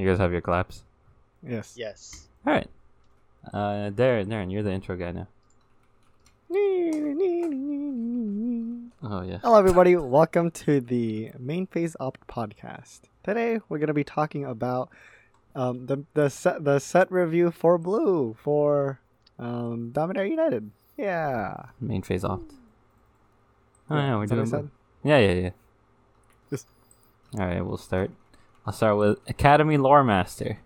You guys have your claps. Yes. Yes. All right. Uh, Darren, Darren, you're the intro guy now. Oh yeah. Hello, everybody. Welcome to the Main Phase Opt podcast. Today, we're gonna be talking about um, the the set the set review for Blue for um, Dominaria United. Yeah. Main phase opt. Oh Yeah, yeah, we're is that doing. Yeah, yeah, yeah. Just- All right, we'll start. I'll start with Academy Loremaster.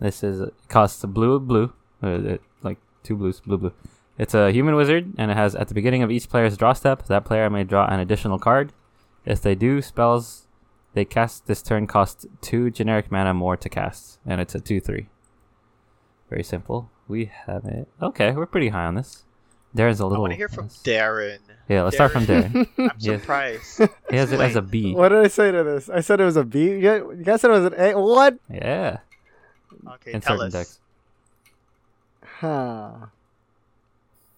This is it costs a blue blue, uh, uh, like two blues, blue blue. It's a human wizard, and it has at the beginning of each player's draw step, that player may draw an additional card. If they do, spells they cast this turn cost two generic mana more to cast, and it's a two three. Very simple. We have it. Okay, we're pretty high on this. Darren's a little. want to hear from. Darren. Yeah, let's start from Darren. I'm Yes. surprised. He has it as a Explain. What did I say to this? I said it was a B. You guys, you guys said it was an A. What? Yeah. Okay, In tell certain us. decks. Huh.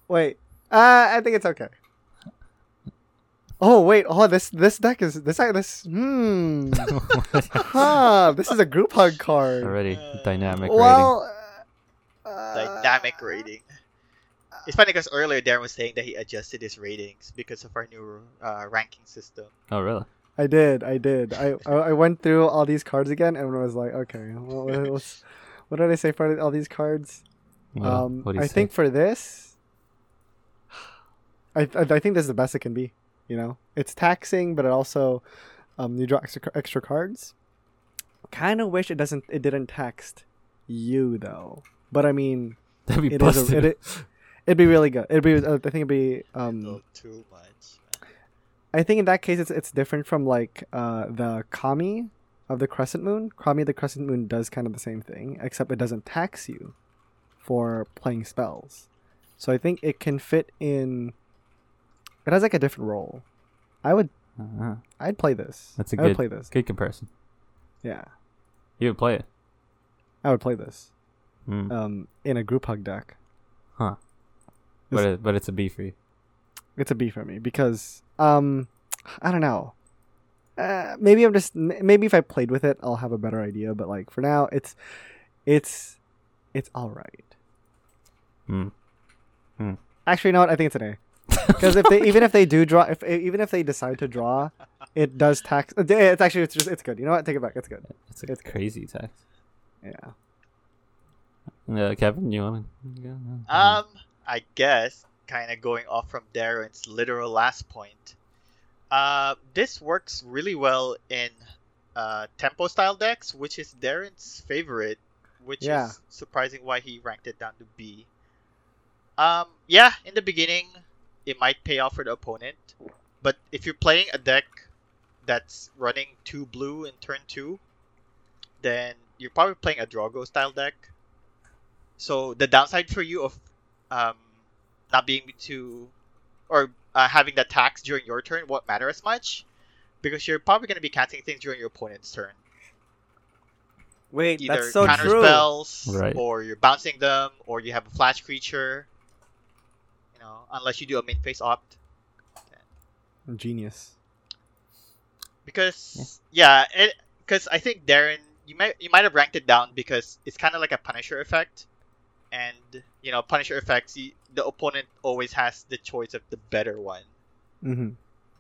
Wait. Uh, I think it's okay. Oh wait. Oh, this this deck is this this. Hmm. huh. This is a group hug card. Already dynamic rating. Well. Uh, Dynamic rating. It's funny because earlier Darren was saying that he adjusted his ratings because of our new uh, ranking system. Oh really? I did. I did. I I I went through all these cards again and I was like, okay, well, what- what did I say for all these cards? Well, um, what do you I say? think for this, I, I I think this is the best it can be. You know, it's taxing, but it also um you draw extra extra cards. Kind of wish it doesn't it didn't tax you though. But I mean, that'd be it is busted. a, it, it'd be really good. It'd be uh, I think it'd be um too much. I think in that case it's it's different from like uh the Kami of the Crescent Moon. Kami of the Crescent Moon does kind of the same thing, except it doesn't tax you for playing spells. So I think it can fit in it has like a different role. I would Uh-huh. I'd play this. That's a I would play this. Good comparison. Yeah. You would play it. I would play this. Hmm. Um in a group hug deck. Huh. This- But it, but it's a B for you. it's a B for me because um I don't know. Uh, maybe I'm just maybe if I played with it, I'll have a better idea. But like for now, it's it's it's all right. Hmm. Hmm. Actually, you know what? I think it's an A because if they even if they do draw, if even if they decide to draw, it does tax. uh, It's actually it's just it's good. You know what? Take it back. It's good. It's a It's good. crazy tax. Yeah. Uh, Kevin, you want to? Um, I guess kind of going off from Darren's literal last point. Uh, this works really well in uh, tempo style decks, which is Darren's favorite, which Yeah. is surprising why he ranked it down to B. Um, yeah, in the beginning, it might pay off for the opponent, but if you're playing a deck that's running two blue in turn two, then you're probably playing a draw-go style deck. So the downside for you of um, not being able to or uh, having that tax during your turn won't matter as much because you're probably going to be casting things during your opponent's turn. Wait, Either that's so counter true. spells, Right. or you're bouncing them, or you have a flash creature. You know, unless you do a main phase opt. Genius. because yeah, it because I think Darren, you might you might have ranked it down because it's kind of like a Punisher effect, and you know Punisher effects, you, the opponent always has the choice of the better one. hmm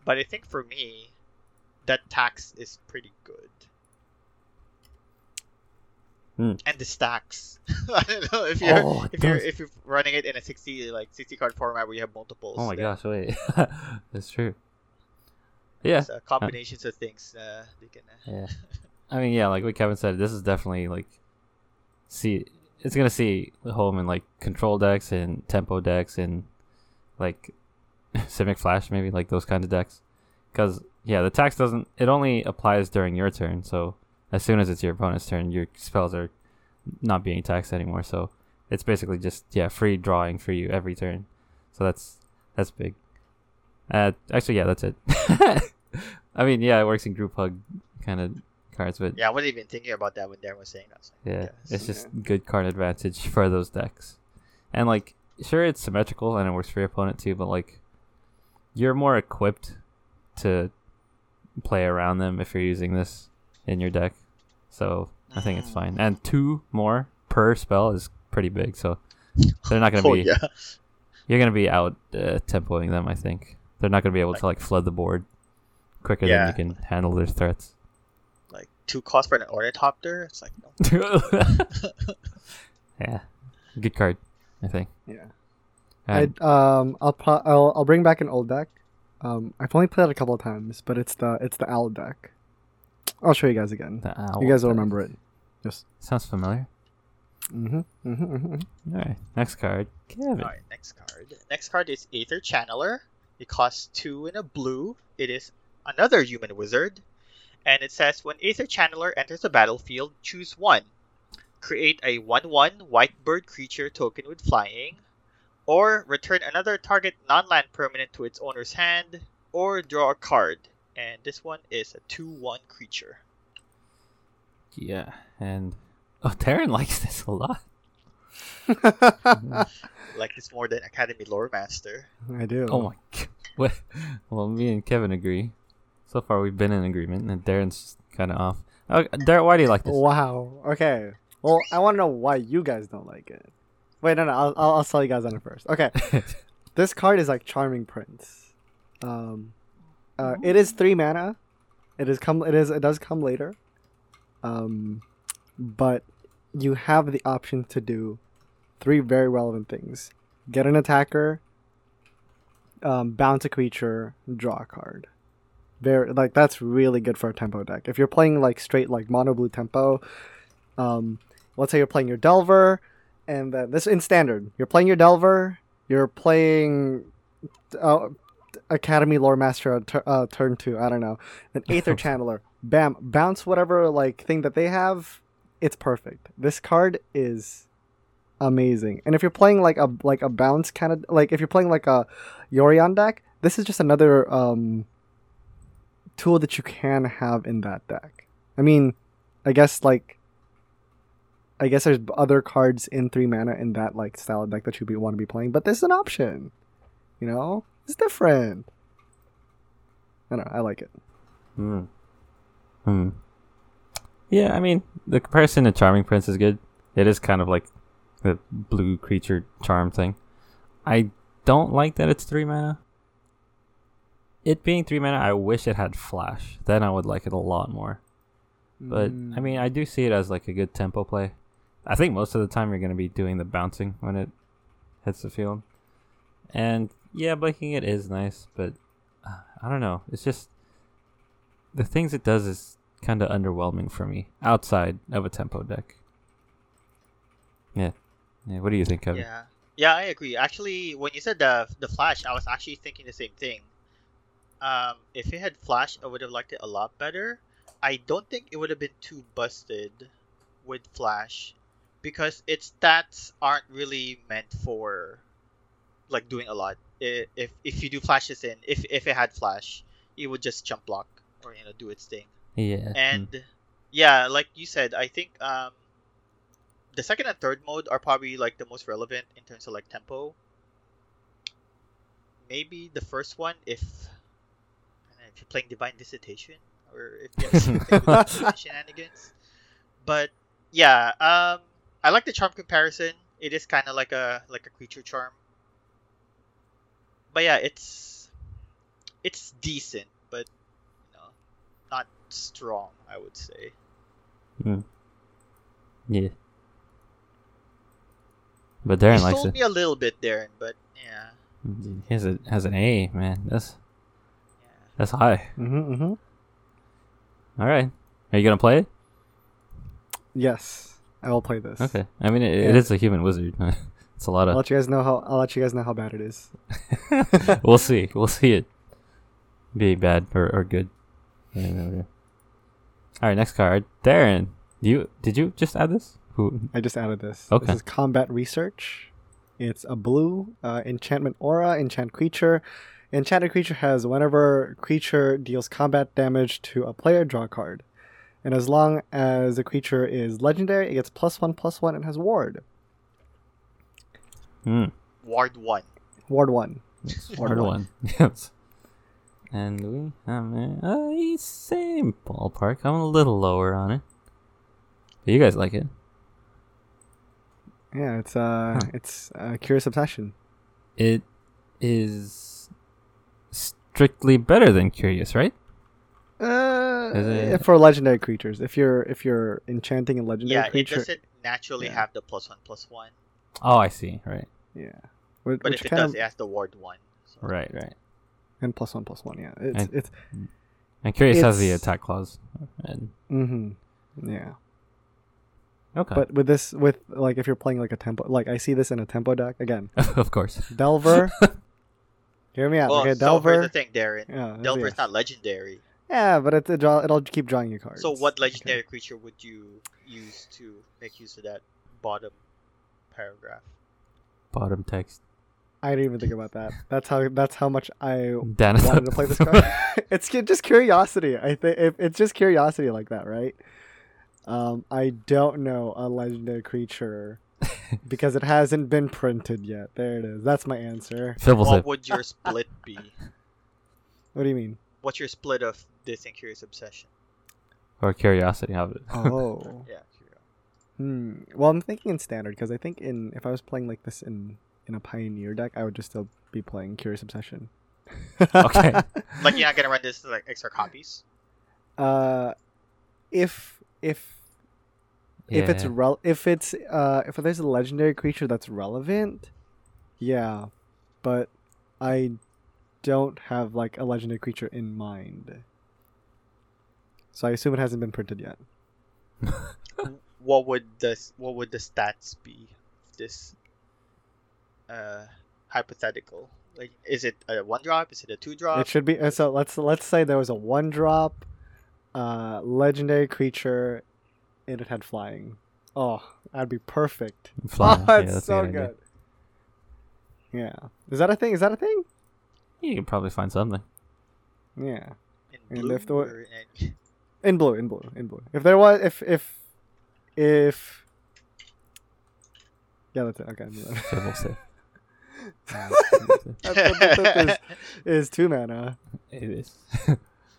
But I think for me, that tax is pretty good. Hmm. And the stacks. I don't know if you're Oh, if you're if you're running it in a sixty like sixty card format where you have multiples. Oh my then gosh! Wait, that's true. Yeah, it's, uh, combinations of things uh, they can. Uh, yeah. I mean, yeah, like what Kevin said, this is definitely like, see, it's gonna see home in like control decks and tempo decks and like Simic Flash, maybe like those kind of decks. Because yeah, the tax doesn't. It only applies during your turn. So as soon as it's your opponent's turn, your spells are not being taxed anymore. So it's basically just yeah, free drawing for you every turn. So that's that's big. Uh, actually, yeah, that's it. I mean, yeah, it works in group hug kind of cards, but yeah, I wasn't even thinking about that when Darren was saying that. so yeah, guess. it's just Yeah. good card advantage for those decks. And like, sure, it's symmetrical and it works for your opponent too, but like, you're more equipped to play around them if you're using this in your deck. So I think it's Mm. fine. And two more per spell is pretty big, so they're not gonna Oh be. yeah. You're gonna be out uh, tempoing them. I think they're not gonna be able to like flood the board quicker Yeah. than you can handle their threats. Like two costs for an ornithopter. It's like no. yeah, good card. I think. Yeah. And I um I'll, pro- I'll I'll bring back an old deck. Um, I've only played it a couple of times, but it's the it's the owl deck. I'll show you guys again. the owl you guys will deck. remember it. Just Sounds familiar. mm-hmm, mm-hmm, mm-hmm. All right, next card, Kevin. Alright, next card. Next card is Aether Channeler. It costs two and a blue. It is another human wizard. And it says when Aether Channeler enters the battlefield, choose one. Create a 1 1 white bird creature token with flying. Or return another target non land permanent to its owner's hand. Or draw a card. And this one is a 2 1 creature. Yeah, and oh, Darren likes this a lot. Like this more than Academy Loremaster. I do. Oh my god. Well, me and Kevin agree. So far, we've been in agreement, and Darren's kind of off. Oh, Darren, why do you like this? Wow. Okay. Well, I want to know why you guys don't like it. Wait, no, no. I'll I'll, I'll tell you guys on it first. Okay. this card is like Charming Prince. Um, uh, it is three mana. It is come. It is. It does come later. Um, but you have the option to do three very relevant things: get an attacker, um, bounce a creature, draw a card. Very like that's really good for a tempo deck. If you're playing like straight like mono blue tempo, um, let's say you're playing your Delver, and then this in standard, you're playing your Delver, you're playing uh, Academy Loremaster uh, uh, turn two. I don't know, an Aether Channeler, bam, bounce whatever like thing that they have. It's perfect. This card is amazing. And if you're playing like a like a bounce kind of like if you're playing like a Yorion deck, this is just another um tool that you can have in that deck. I mean, I guess like I guess there's other cards in three mana in that like style of deck that you be, want to be playing, but this is an option. You know, it's different. I don't know. I like it. Hmm. Hmm. Yeah, I mean, the comparison to Charming Prince is good. It is kind of like the blue creature charm thing. I don't like that it's three mana. It being three mana, I wish it had flash. Then I would like it a lot more. But I mean, I do see it as like a good tempo play. I think most of the time you're going to be doing the bouncing when it hits the field. And yeah, blinking it is nice, but uh, I don't know. It's just the things it does is kind of underwhelming for me outside of a tempo deck. Yeah. Yeah, what do you think, Kevin? Yeah, yeah, I agree. Actually, when you said the the flash, I was actually thinking the same thing. Um, if it had flash, I would have liked it a lot better. I don't think it would have been too busted with flash because its stats aren't really meant for like doing a lot. I- If if you do flashes in, if if it had flash, it would just jump block or you know do its thing. Yeah. And yeah, like you said, I think um, the second and third mode are probably like the most relevant in terms of like tempo. Maybe the first one, if I don't know, if you're playing Divine Visitation, or if you have something shenanigans. But yeah, um, I like the charm comparison. It is kind of like a like a creature charm. But yeah, it's it's decent, but you know, not strong. I would say. Mm. Yeah. But Darren you likes sold it. me a little bit, Darren, but yeah, He has a has an A, man. That's. That's high. Mm-hmm, mm-hmm. All right. Are you gonna play it? Yes, I will play this. Okay. I mean, it, it Yeah. is a human wizard. it's a lot of. I'll let you guys know how. I'll let you guys know how bad it is. we'll see. We'll see it be bad or, or good. All right. Next card, Darren. You did you just add this? Who? I just added this. Okay. This is combat research. It's a blue uh, enchantment aura, enchant creature. Enchanted creature has whenever creature deals combat damage to a player, draw a card. And as long as the creature is legendary, it gets plus one, plus one, and has ward. Hmm. Ward one. Ward one. Hard one. Yes. And we have a same ballpark. I'm a little lower on it. But you guys like it. Yeah, it's uh, Huh. it's a Curious Obsession. It is strictly better than Curious, right? Uh, it- for legendary creatures, if you're if you're enchanting a legendary creature, Yeah, it creature, doesn't naturally Yeah. have the plus one plus one, Oh, I see. Right, yeah, which, but which if it kind does, of it has the ward one. So. right, right. and plus one plus one, yeah, it's And- it's And Curious has the attack clause. And mm-hmm, yeah. okay, But with this, with like if you're playing like a tempo, like I see this in a tempo deck again, of course. Delver. hear me out, Well, okay? so here's the thing, Darren. yeah, Delver's yes. not legendary. Yeah, but it, it draw, it'll keep drawing you cards. So what Okay. legendary creature would you use to make use of that bottom paragraph? Bottom text. I didn't even think about that. That's how that's how much I Dan wanted to play this card. it's just curiosity. I think it, it's just curiosity like that, right? Um, I don't know a legendary creature because it hasn't been printed yet. There it is. That's my answer. Fibble What sip. would your split be? What do you mean? What's your split of this and Curious Obsession? or curiosity of it. Oh, Yeah, Curio. hmm. Well, I'm thinking in standard because I think in if I was playing like this in in a pioneer deck, I would just still be playing Curious Obsession. Okay. Like you're not gonna run this like extra copies. uh, if if if it's Yeah. rel- if it's uh if there's a legendary creature that's relevant yeah but i don't have like a legendary creature in mind so i assume it hasn't been printed yet What would the what would the stats be? This uh hypothetical. Like, is it a one drop? Is it a two drop? it should be uh, so let's let's say there was a one drop uh legendary creature and it had flying oh that'd be perfect Flying. oh, yeah, that's that's a so good idea. yeah is that a thing is that a thing You can probably find something. yeah in blue if the- or in, In blue, in blue, in blue. If there was, if if if, yeah, that's it. Okay, Fibble sip. That's what the tip is, is two mana. it is.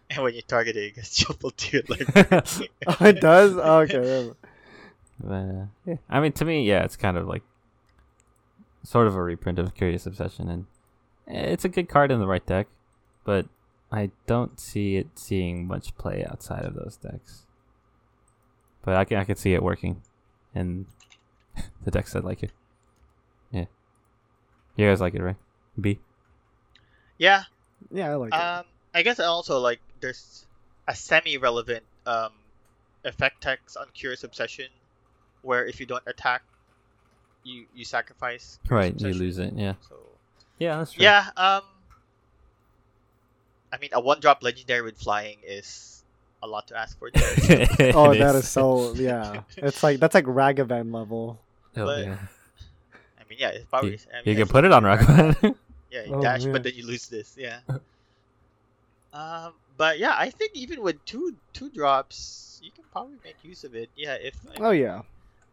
And when you target it, it gets shuffled to it like Oh, it does. Oh, okay. But, uh, yeah. I mean, to me, yeah, it's kind of like sort of a reprint of Curious Obsession, and it's a good card in the right deck, but I don't see it seeing much play outside of those decks. But I can I can see it working, and the decks that like it. Yeah, you guys like it, right? B. yeah. Yeah, I like it. Um, I guess I also like there's a semi-relevant um effect text on Curious Obsession, where if you don't attack, you you sacrifice. Curious Right, you lose it. Yeah. So Yeah, that's true. yeah, um, I mean a one-drop legendary with flying is a lot to ask for. There. oh, It that is so. Yeah, it's like that's like Ragavan level. Oh, but- yeah. I mean, yeah, it's probably. You, I mean, you can put it on Ragavan. Yeah, you Oh, dash, yeah. but then you lose this. Yeah. um, but yeah, I think even with two two drops, you can probably make use of it. Yeah, if I Oh yeah.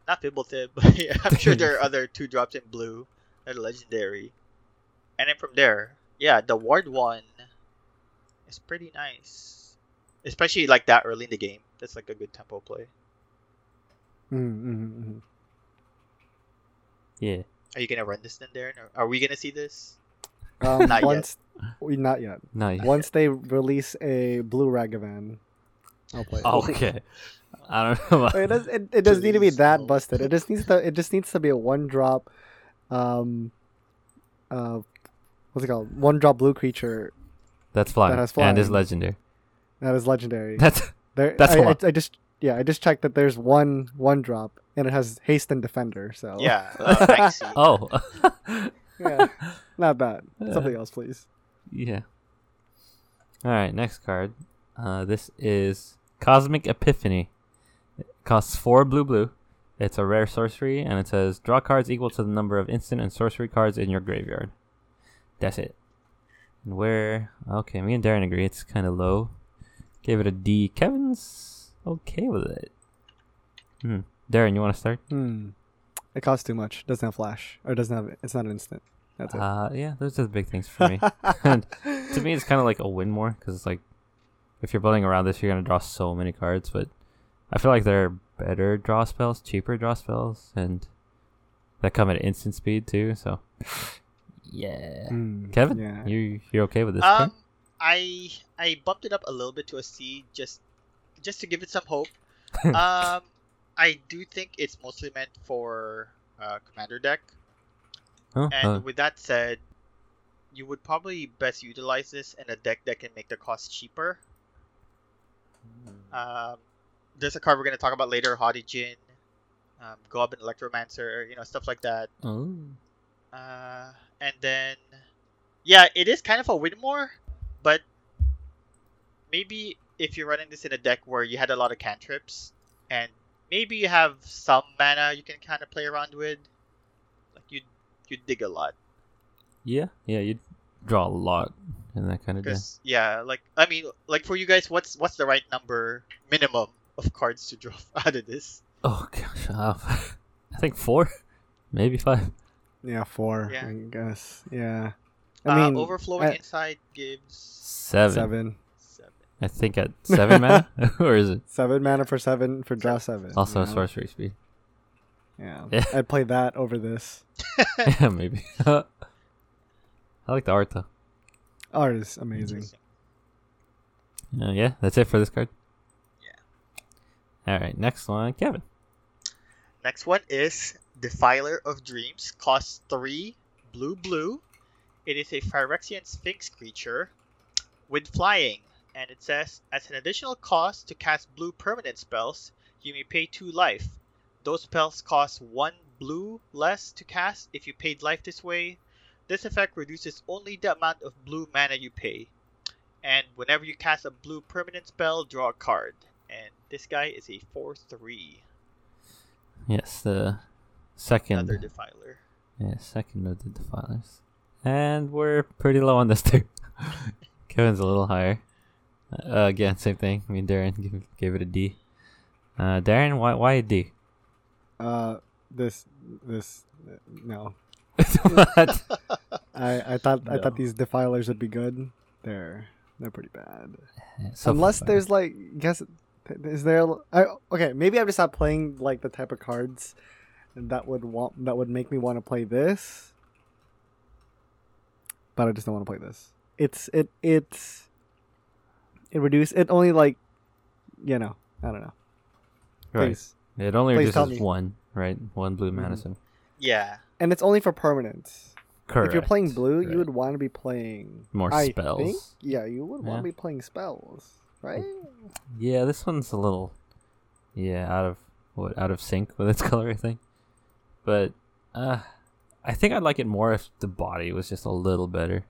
not Fblthp, but yeah, I'm sure there are other two drops in blue that are legendary. And then from there, yeah, the ward one is pretty nice, especially like that early in the game. That's like a good tempo play. Mm-hmm, yeah. Are you gonna run this then, Darren? Or are we gonna see this? Um, Not yet. once we not yet. No. you- Once they release a blue Ragavan, I'll play. it. Okay. I don't know. About It does. It, it doesn't need to be Please, that busted. It just needs to. It just needs to be a one drop. Um. Uh, what's it called? One drop blue creature That's flying. That has And is legendary. that is legendary. That's There, that's I, a I, lot. I just yeah, I just checked that there's one one drop and it has haste and defender. So Yeah, uh, oh. yeah, not bad. Something else, please. yeah. All right, next card. Uh, this is Cosmic Epiphany. It costs four blue blue. It's a rare sorcery, and it says draw cards equal to the number of instant and sorcery cards in your graveyard. That's it. And where? Okay, me and Darren agree. It's kind of low. Gave it a D. Kevin's okay with it. Hmm. Darren, you want to start? Hmm. It costs too much. Doesn't have flash or doesn't have. It's not an instant. That's it. Uh, yeah, those are the big things for me. and to me, it's kind of like a win more because it's like if you're building around this, you're gonna draw so many cards. But I feel like there are better draw spells, cheaper draw spells, and that come at instant speed too. So, yeah. Mm, Kevin, Yeah. you you okay with this? Um, pick? I I bumped it up a little bit to a C just just to give it some hope. um, I do think it's mostly meant for uh, commander deck, Oh, and uh, with that said, you would probably best utilize this in a deck that can make the cost cheaper. Um, there's a card we're gonna talk about later, Haughty Djinn, um, Goblin Electromancer, you know stuff like that. oh. Uh, and then, yeah, it is kind of a win more, but maybe if you're running this in a deck where you had a lot of cantrips, and maybe you have some mana you can kind of play around with, you you dig a lot. Yeah, yeah, you draw a lot in that kind of deck. Because yeah, like I mean, like for you guys, what's what's the right number minimum of cards to draw out of this? Oh gosh, uh, I think four, maybe five. Yeah, four. Yeah. I guess. Yeah. I uh, mean, overflowing I- insight gives Seven. seven. seven. I think at seven mana, or is it Seven mana for seven for draw seven. also you know? sorcery speed? Yeah. Yeah. I'd play that over this. yeah, maybe. I like the art though. Art is amazing. Uh, yeah, that's it for this card. Yeah. All right, next one, Kevin. Next one is Defiler of Dreams. Costs 3 blue blue. It is a Phyrexian Sphinx creature with flying. And it says, as an additional cost to cast blue permanent spells, you may pay 2 life. Those spells cost 1 blue less to cast if you paid life this way. This effect reduces only the amount of blue mana you pay. And whenever you cast a blue permanent spell, draw a card. And this guy is a 4 3. Yes, the second. Another Defiler. Yeah, second of the defilers. And we're pretty low on this too. Kevin's a little higher. Uh, again, same thing. I mean, Darren gave, gave it a D. Uh, Darren, why why a D? Uh, this this no. what? I I thought I thought these defilers would be good. They're they're pretty bad. So Unless there's like guess is there I okay maybe I'm just not playing like the type of cards that would want that would make me want to play this. But I just don't want to play this. It's it it's it reduce it only like you know I don't know. right. Please. It only Please reduces one, right? One blue mana. Mhm. So Yeah. And it's only for permanents. correct. If you're playing blue, Correct. you would want to be playing More I spells. Think, yeah, you would want Yeah. to be playing spells, right? Yeah, this one's a little, yeah, out of what out of sync with its color, I think. But uh, I think I'd like it more if the body was just a little better,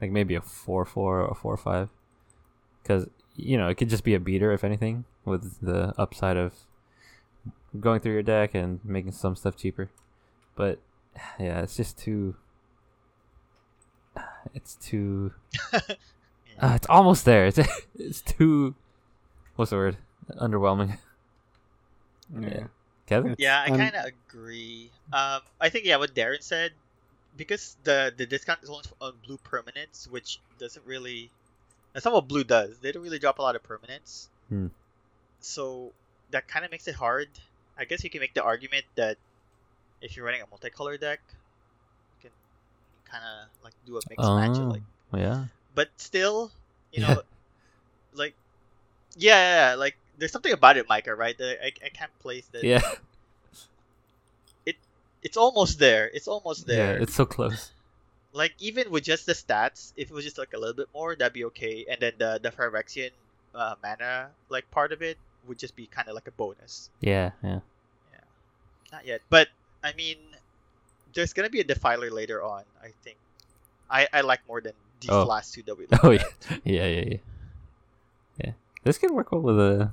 like maybe a four four or a four five, because you know it could just be a beater if anything, with the upside of going through your deck and making some stuff cheaper. But yeah, it's just too. It's too. Uh, it's almost there. It's it's too. What's the word? Underwhelming. Yeah. Kevin. Yeah, I kind of agree. Um, I think yeah, what Darren said, because the the discount is only on blue permanents, which doesn't really. That's not what blue does. They don't really drop a lot of permanents. Hmm. So that kind of makes it hard. I guess you can make the argument that if you're running a multicolor deck, you can kind of like do a mix match. Oh, Like, yeah. but still, you know, like, yeah, yeah, like there's something about it, Micah, right? That I, I can't place that. Yeah. It It's almost there. It's almost there. Yeah. It's so close. like even with just the stats, if it was just like a little bit more, that'd be okay. And then the the Phyrexian uh, mana like part of it would just be kind of like a bonus. Yeah. Yeah. Not yet, but I mean, there's gonna be a Defiler later on. I think. I I like more than these Oh. last two that we Oh yeah. Yeah. Yeah. Yeah. Yeah. This could work well with a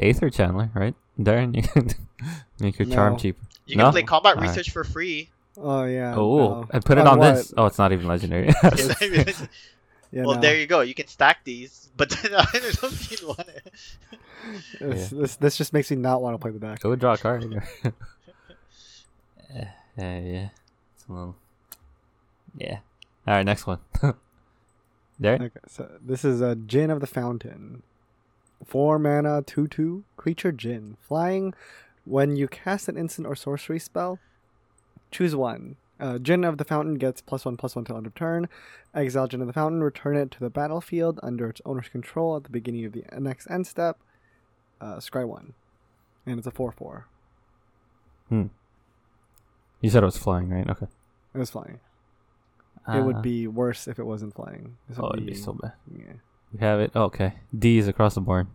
Aether channeler, right? Darren, you can make your charm No. cheaper. You No? can play combat Alright. research for free. Oh yeah. Oh, no. and put it On on, this. what? Oh, it's not even legendary. Yeah, well, no. there you go. You can stack these, but I don't think you want it. This, this this just makes me not want to play the deck. Go draw a card. yeah, yeah. It's a little. Yeah. All right, next one. Darren. Okay, so this is a Djinn of the Fountain. Four mana, two two creature Djinn flying. When you cast an instant or sorcery spell, choose one. Uh, Djinn of the Fountain gets plus one plus one till end of turn. Exile Djinn of the Fountain, return it to the battlefield under its owner's control at the beginning of the next end step. Uh, scry one, and it's a four four. Hmm. You said it was flying, right? Okay. It was flying. it would Uh, be worse if it wasn't flying. This Oh, it'd be so bad. Yeah, We have it. Oh, okay. is across the board.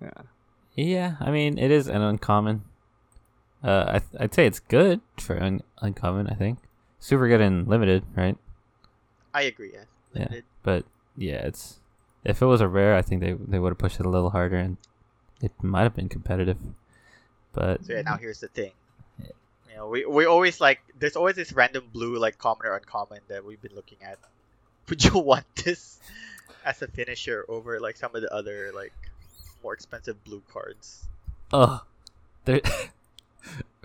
yeah. Yeah, I mean it is an uncommon. Uh, I th- I'd say it's good for un- uncommon. I think super good and limited, right? I agree. Yeah. Yeah. Limited. But yeah, it's if it was a rare, I think they they would have pushed it a little harder and it might have been competitive. But So yeah, now here's the thing. You know, we we always like there's always this random blue like common or uncommon that we've been looking at. Would you want this as a finisher over like some of the other like more expensive blue cards? oh, there.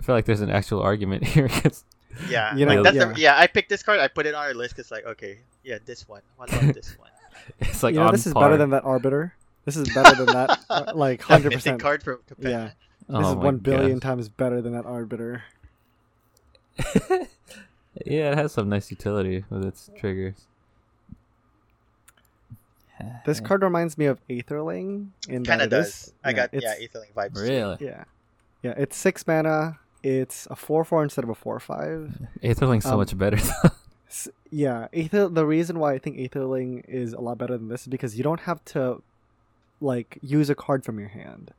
I feel like there's an actual argument here because Yeah, You like that's yeah. The, yeah. I picked this card. I put it on our list because like okay, yeah, this one. I love this one. it's like you know, on this is par. better than that arbiter. This is better than that. uh, like hundred percent card from Japan. Yeah. Oh This is one billion gosh. times better than that arbiter. yeah, it has some nice utility with its triggers. This card reminds me of Aetherling in Kind that of does. is- I got yeah, Aetherling vibes. too. really Yeah, yeah. It's six mana. It's a four four instead of a four five. Aetherling's so Um, much better. Yeah, Aether. The reason why I think Aetherling is a lot better than this is because you don't have to like use a card from your hand.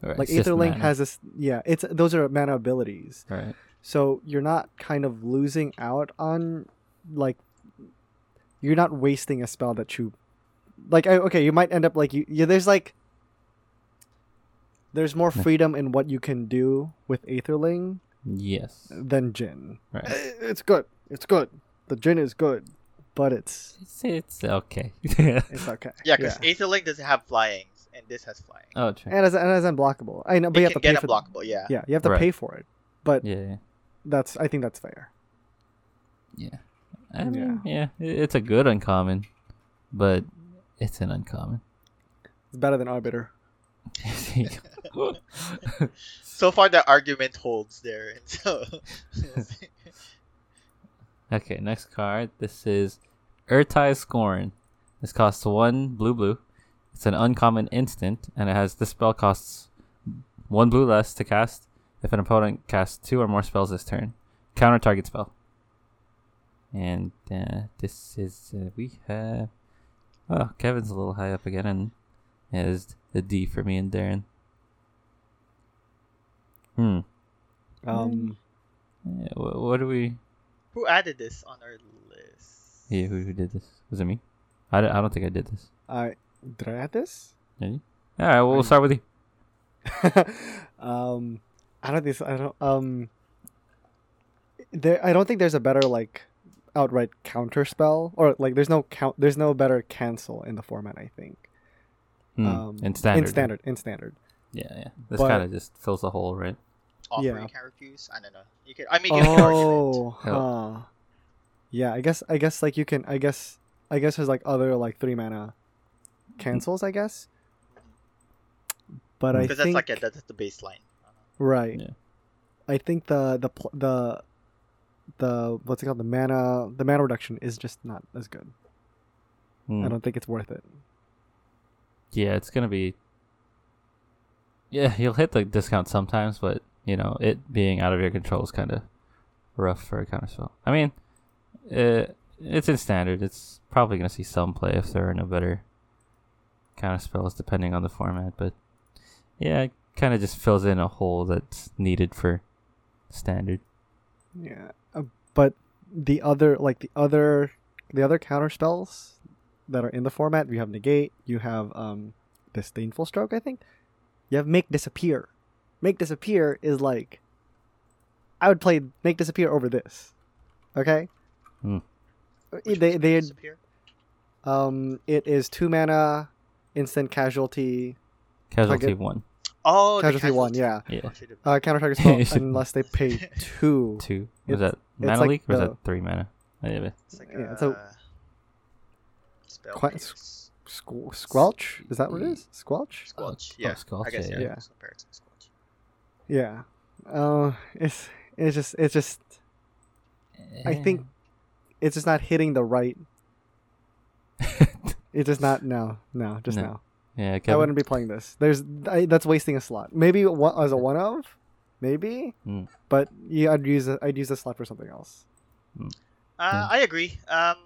Right, Like Aetherling has this. Yeah, it's those are mana abilities. right. So you're not kind of losing out on like you're not wasting a spell that you like I- okay, you might end up like you, you there's like there's more freedom in what you can do with Aetherling Yes. than Djinn. Right. Eh, It's good. It's good. The Djinn is good, but it's It's, it's okay. it's okay. Yeah, because Aetherling doesn't have flyings, and this has flying. oh, true. and as and as unblockable. I know, but it you have can to pay get for unblockable. Yeah. Yeah, you have to Right. pay for it. But Yeah, yeah. that's I think that's fair. Yeah. I mean, yeah. it- it's a good uncommon, but it's an uncommon. It's better than Arbiter. So far, the argument holds there, so okay, next card. This is Ertai's Scorn. This costs one blue blue. It's an uncommon instant, and it has this spell costs one blue less to cast if an opponent casts two or more spells this turn. Counter target spell. And uh, this is uh, we have. Oh, Kevin's a little high up again, and is the D for me and Darren. Hmm. Um, Yeah, what, what do we? who added this on our list? Yeah, who, who did this? Was it me? I, don't- I don't think I did this. I did I add this? Did you? All right, well, we'll start with you. um, I don't think so, I don't um. There, I don't think there's a better like outright counter spell or like there's no count. There's no better cancel in the format. I think. Hmm, Um, in standard. In standard. In standard. Yeah, yeah. This kind of just fills the hole, right? Offering Yeah. characters? I don't know. You can. I mean, you can argue Oh, Yeah. huh. Yeah, I guess. I guess like you can. I guess. I guess there's like other like three mana cancels. I guess. But I because think that's like a, that's the baseline. right. Yeah. I think the the the the what's it called the mana the mana reduction is just not as good. Hmm. I don't think it's worth it. Yeah, it's gonna be. Yeah, you'll hit the discount sometimes, but you know it being out of your control is kind of rough for a counter spell. I mean, uh, it's in standard. It's probably gonna see some play if there are no better counter spells, depending on the format. But yeah, it kind of just fills in a hole that's needed for standard. Yeah, uh, but the other like the other the other counter spells that are in the format, you have negate, you have um disdainful stroke. I think you have make disappear. Make disappear is like I would play make disappear over this. Okay. Hmm. Which They they disappear? um it is two mana, instant casualty, Casualty Target- one, Oh, the casualty one. Yeah. Yeah. Uh, counter target spell unless they pay two. two. Was It's- that mana like leak or was the- that three mana? Anyway. It's like Yeah, a so- spell Quite- pierce. Squ- squelch is that what it is? Squelch. Squelch. oh, yeah. Squelch, I guess yeah, yeah. yeah. it's. Yeah. Uh, it's it's just it's just I think it's just not hitting the right. It's just not no no just No. no. yeah, I wouldn't be playing this. There's I, that's wasting a slot. Maybe one, as a one of, maybe. Mm. But yeah, I'd use it. I'd use the slot for something else. Uh, Yeah. I agree. Um,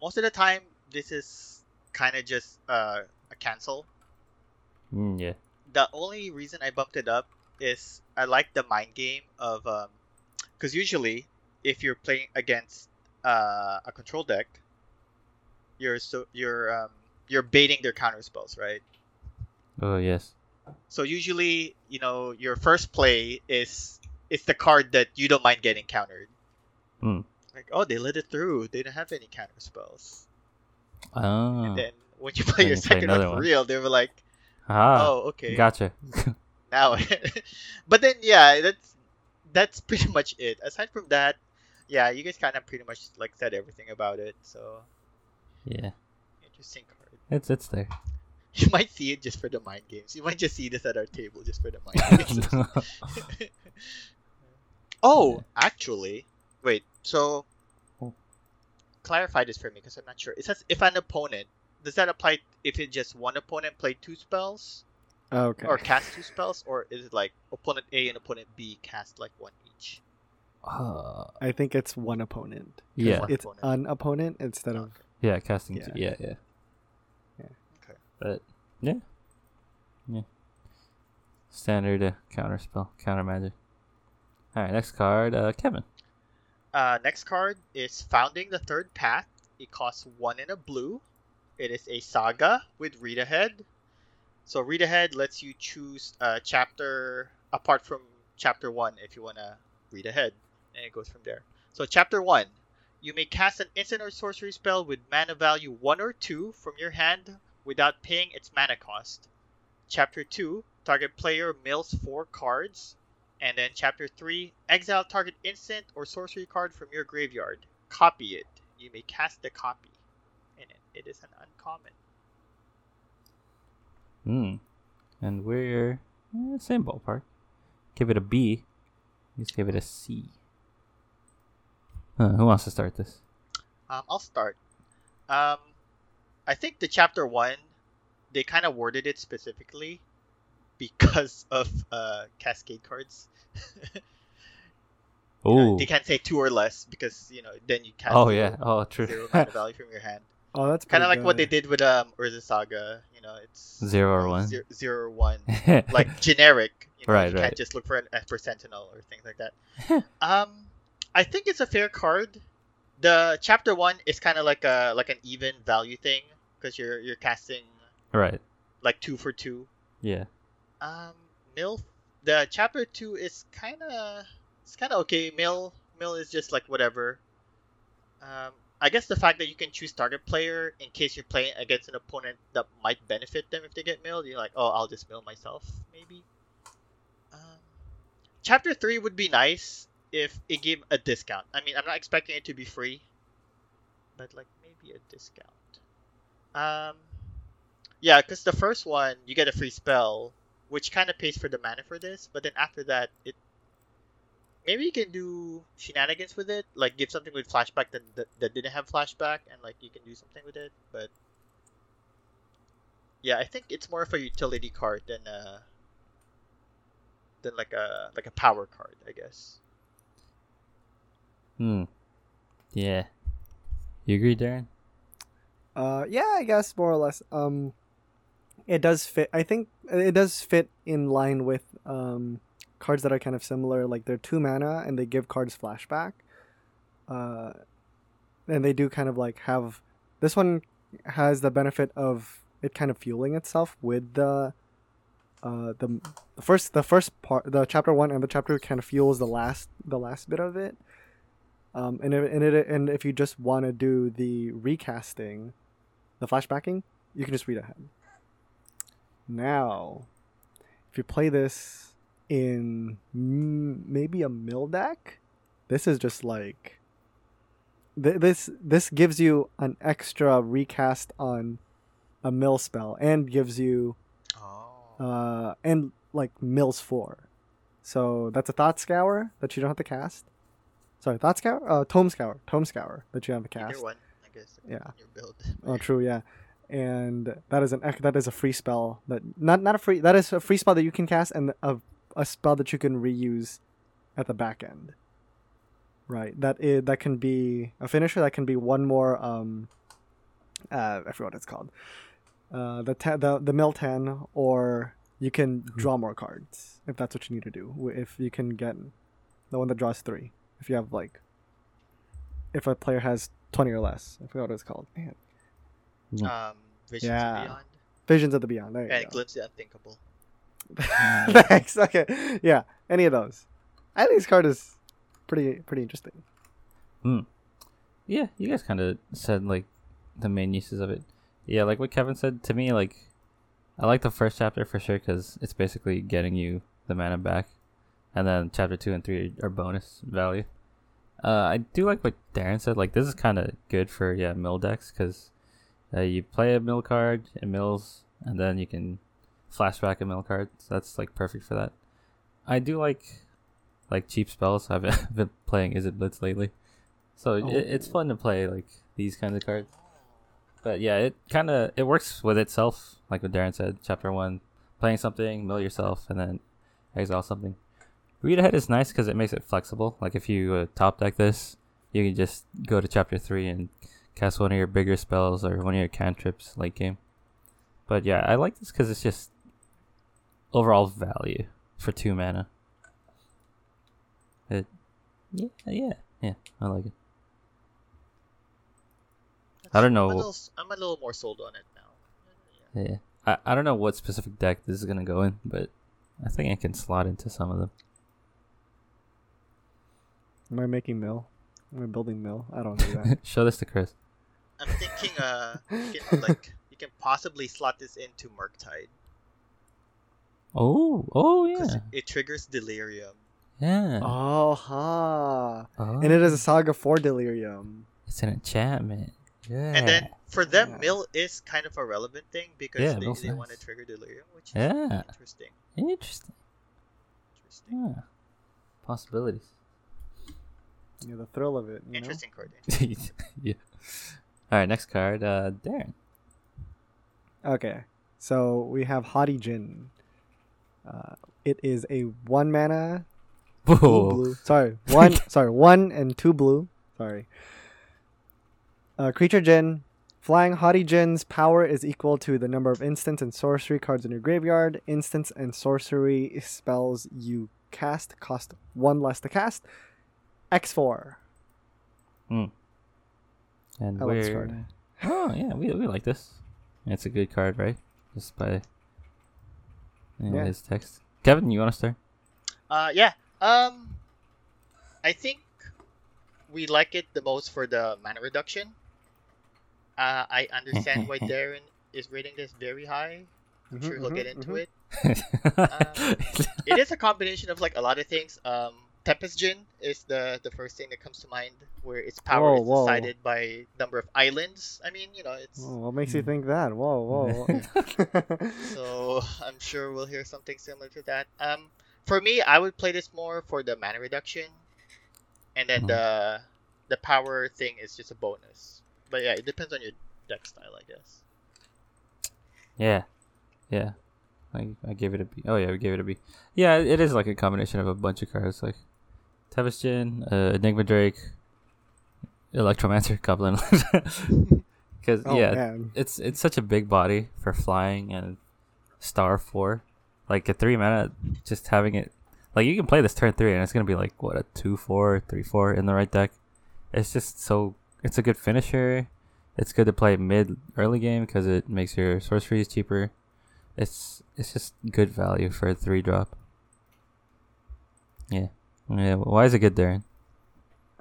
most of the time, this is kind of just uh, a cancel. Mm, yeah. The only reason I bumped it up is I like the mind game of um, because usually if you're playing against uh, a control deck, you're so you're um, you're baiting their counter spells, right? Oh yes. So usually, you know, your first play is it's the card that you don't mind getting countered. Hmm. Like, oh, they let it through. They don't have any counter spells. Oh. And then when you play Then your you play second one for one. real, they were like, ah. oh, okay, Gotcha. now. but then, yeah, that's that's pretty much it. Aside from that, yeah, you guys kind of pretty much like said everything about it. So yeah. interesting card. It's it's there. You might see it just for the mind games. You might just see this at our table just for the mind games. Oh, actually, wait. So. Clarify this for me because I'm not sure. It says if an opponent does that apply if it just one opponent played two spells Okay. or cast two spells, or is it like opponent A and opponent B cast like one each? uh, I think it's one opponent. yeah. One It's opponent. an opponent instead of. Yeah, casting. Yeah. Yeah. yeah, yeah. Yeah. Okay. But yeah, yeah. Standard uh, counter spell, counter magic. All right, next card, uh, Kevin. Uh, next card is Founding the Third Path. It costs one in a blue. It is a saga with read ahead. So read ahead lets you choose a chapter apart from chapter one if you wanna read ahead, and it goes from there. So chapter one, you may cast an instant or sorcery spell with mana value one or two from your hand without paying its mana cost. Chapter two, target player mills four cards. And then chapter 3, exile target instant or sorcery card from your graveyard. Copy it. You may cast the copy. And it, it is an uncommon. Hmm. And we're eh, same ballpark. Give it a B. Let's give it a C. Huh, who wants to start this? Um, I'll start. Um, I think the chapter 1, they kind of worded it specifically because of uh, cascade cards. You know, Oh. they can't say two or less because, you know, then you cast Oh yeah. Oh true. zero mana value from your hand. Oh, that's Kind of pretty like what they did with um Urza Saga. You know, it's Zero or one. zero, zero or one. like generic. You know, Right, you can't just look for an F per Sentinel or things like that. um, I think it's a fair card. The chapter one is kind of like a like an even value thing because you're you're casting right. like two for two. Yeah. Um, Mill, the chapter two is kind of it's kind of okay. Mill Mill is just like whatever. Um, I guess the fact that you can choose target player in case you're playing against an opponent that might benefit them if they get milled. You're like, oh, I'll just mill myself, maybe. Um, chapter three would be nice if it gave a discount. I mean, I'm not expecting it to be free, but like maybe a discount. Um, yeah, because the first one you get a free spell, which kind of pays for the mana for this. But then after that, it maybe you can do shenanigans with it, like give something with flashback that, that that didn't have flashback, and like you can do something with it. But yeah, I think it's more of a utility card than a than like a like a power card, I guess. Hmm. Yeah. You agree, Darren? Uh, yeah, I guess more or less. Um, it does fit. I think it does fit in line with um cards that are kind of similar. Like they're two mana and they give cards flashback. Uh, and they do kind of like have this one has the benefit of it kind of fueling itself with the uh the, first the first part the chapter one and the chapter kind of fuels the last the last bit of it um and it, and it and if you just want to do the recasting the flashbacking you can just read ahead now if you play this in maybe a mill deck this is just like th- this this gives you an extra recast on a mill spell and gives you Oh. uh and like mills four. So that's a thought scour that you don't have to cast. Sorry, thought scour? Uh tome scour. Tome scour that you have to cast. one, I guess. Yeah. Your build. Oh true, yeah. And that is an that is a free spell that not not a free that is a free spell that you can cast and a a spell that you can reuse at the back end. Right. That is that can be a finisher. That can be one more. Um, uh, I forgot what it's called. Uh, the ta- the the mill ten, or you can draw more cards if that's what you need to do. If you can get the one that draws three, if you have like, if a player has twenty or less, I forgot what it's called. Man. Um, Visions Yeah. of Beyond Visions of the Beyond. There you and go. Glimpse the Unthinkable. Thanks. Okay. Yeah. Any of those. I think this card is pretty pretty interesting. Hmm. Yeah, you guys kind of said like the main uses of it. Yeah, like what Kevin said to me, like I like the first chapter for sure because it's basically getting you the mana back, and then chapter two and three are bonus value. Uh, I do like what Darren said. Like this is kind of good for yeah mill decks because uh, you play a mill card, it mills, and then you can flashback a mill card. So that's like perfect for that. I do like like cheap spells. I've I've been playing Izzet Blitz lately, so it, it's Oh. fun to play like these kinds of cards. But yeah, it kind of it works with itself, like what Darren said. Chapter one, playing something, mill yourself, and then exile something. Read ahead is nice because it makes it flexible. Like if you uh, top deck this, you can just go to chapter three and cast one of your bigger spells or one of your cantrips late game. But yeah, I like this because it's just overall value for two mana. It, yeah, yeah, yeah. I like it. I don't know. I'm a little, I'm a little more sold on it now. Yeah. Yeah, I, I don't know what specific deck this is gonna go in, but I think I can slot into some of them. Am I making mill? Am I building mill? I don't do that. Show this to Chris. I'm thinking, uh, you can, like you can possibly slot this into Murktide Oh, oh yeah, it triggers Delirium. yeah. oh ha. Oh, And it is a saga for delirium. It's an enchantment. Yeah. And then for them, Yeah. mill is kind of a relevant thing because Yeah, they, mill's they want to trigger delirium, which is Yeah. interesting. interesting. Interesting. Yeah. Possibilities. Yeah, the thrill of it. You know? Interesting card. yeah. All right, next card. Uh, Darren. Okay, so we have Haughty Djinn. Uh, it is a one mana, two blue. Sorry, one. sorry, one and two blue. Sorry. Uh, creature Djinn. Flying Haughty Djinn's power is equal to the number of instants and sorcery cards in your graveyard. Instants and sorcery spells you cast cost one less to cast. X4. And I we're... this card. Oh yeah, we we like this. It's a good card, right? Just by you know, Yeah. his text. Kevin, you want to start? Uh, yeah. Um, I think we like it the most for the mana reduction. Uh, I understand why Darren is rating this very high. I'm sure Mhm, he'll mhm, get into mhm. it. Um, It is a combination of like a lot of things. Um, Tempest Djinn is the the first thing that comes to mind, where its power Whoa, is whoa. decided by number of islands. I mean, you know, it's Whoa, what makes you Hmm. think that? Whoa, whoa. whoa. so I'm sure we'll hear something similar to that. Um, for me, I would play this more for the mana reduction, and then Mhm. the the power thing is just a bonus. But yeah, it depends on your deck style, I guess. yeah, yeah. I I gave it a B. Oh yeah, we gave it a B. Yeah, it is like a combination of a bunch of cards, like Tempest Djinn, uh, Enigma Drake, Electromancer, Goblin. Because oh, yeah, man. it's it's such a big body for flying and star four. Like a three mana, just having it like you can play this turn three and it's gonna be like what a two four, three four in the right deck. It's just so it's a good finisher. It's good to play mid early game because it makes your sorceries cheaper. It's it's just good value for a three drop. Yeah. Yeah. Why is it good, Darren?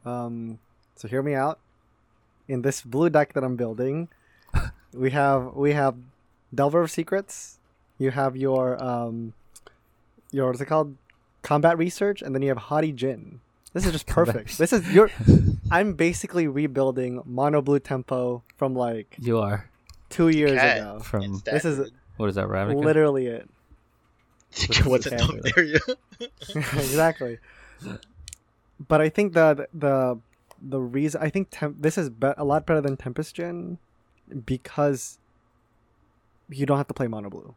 Um, so hear me out. In this blue deck that I'm building, we have we have Delver of Secrets. You have your um, your what's it called? Combat Research, and then you have Haughty Djinn. This is just perfect. This is your. I'm basically rebuilding mono blue tempo from like You are. two years can. ago. From- This is- What is that, Ravnica? Literally it. What's a dumb area? exactly. But I think the the the reason I think temp, this is be- a lot better than Tempest Djinn because you don't have to play mono blue.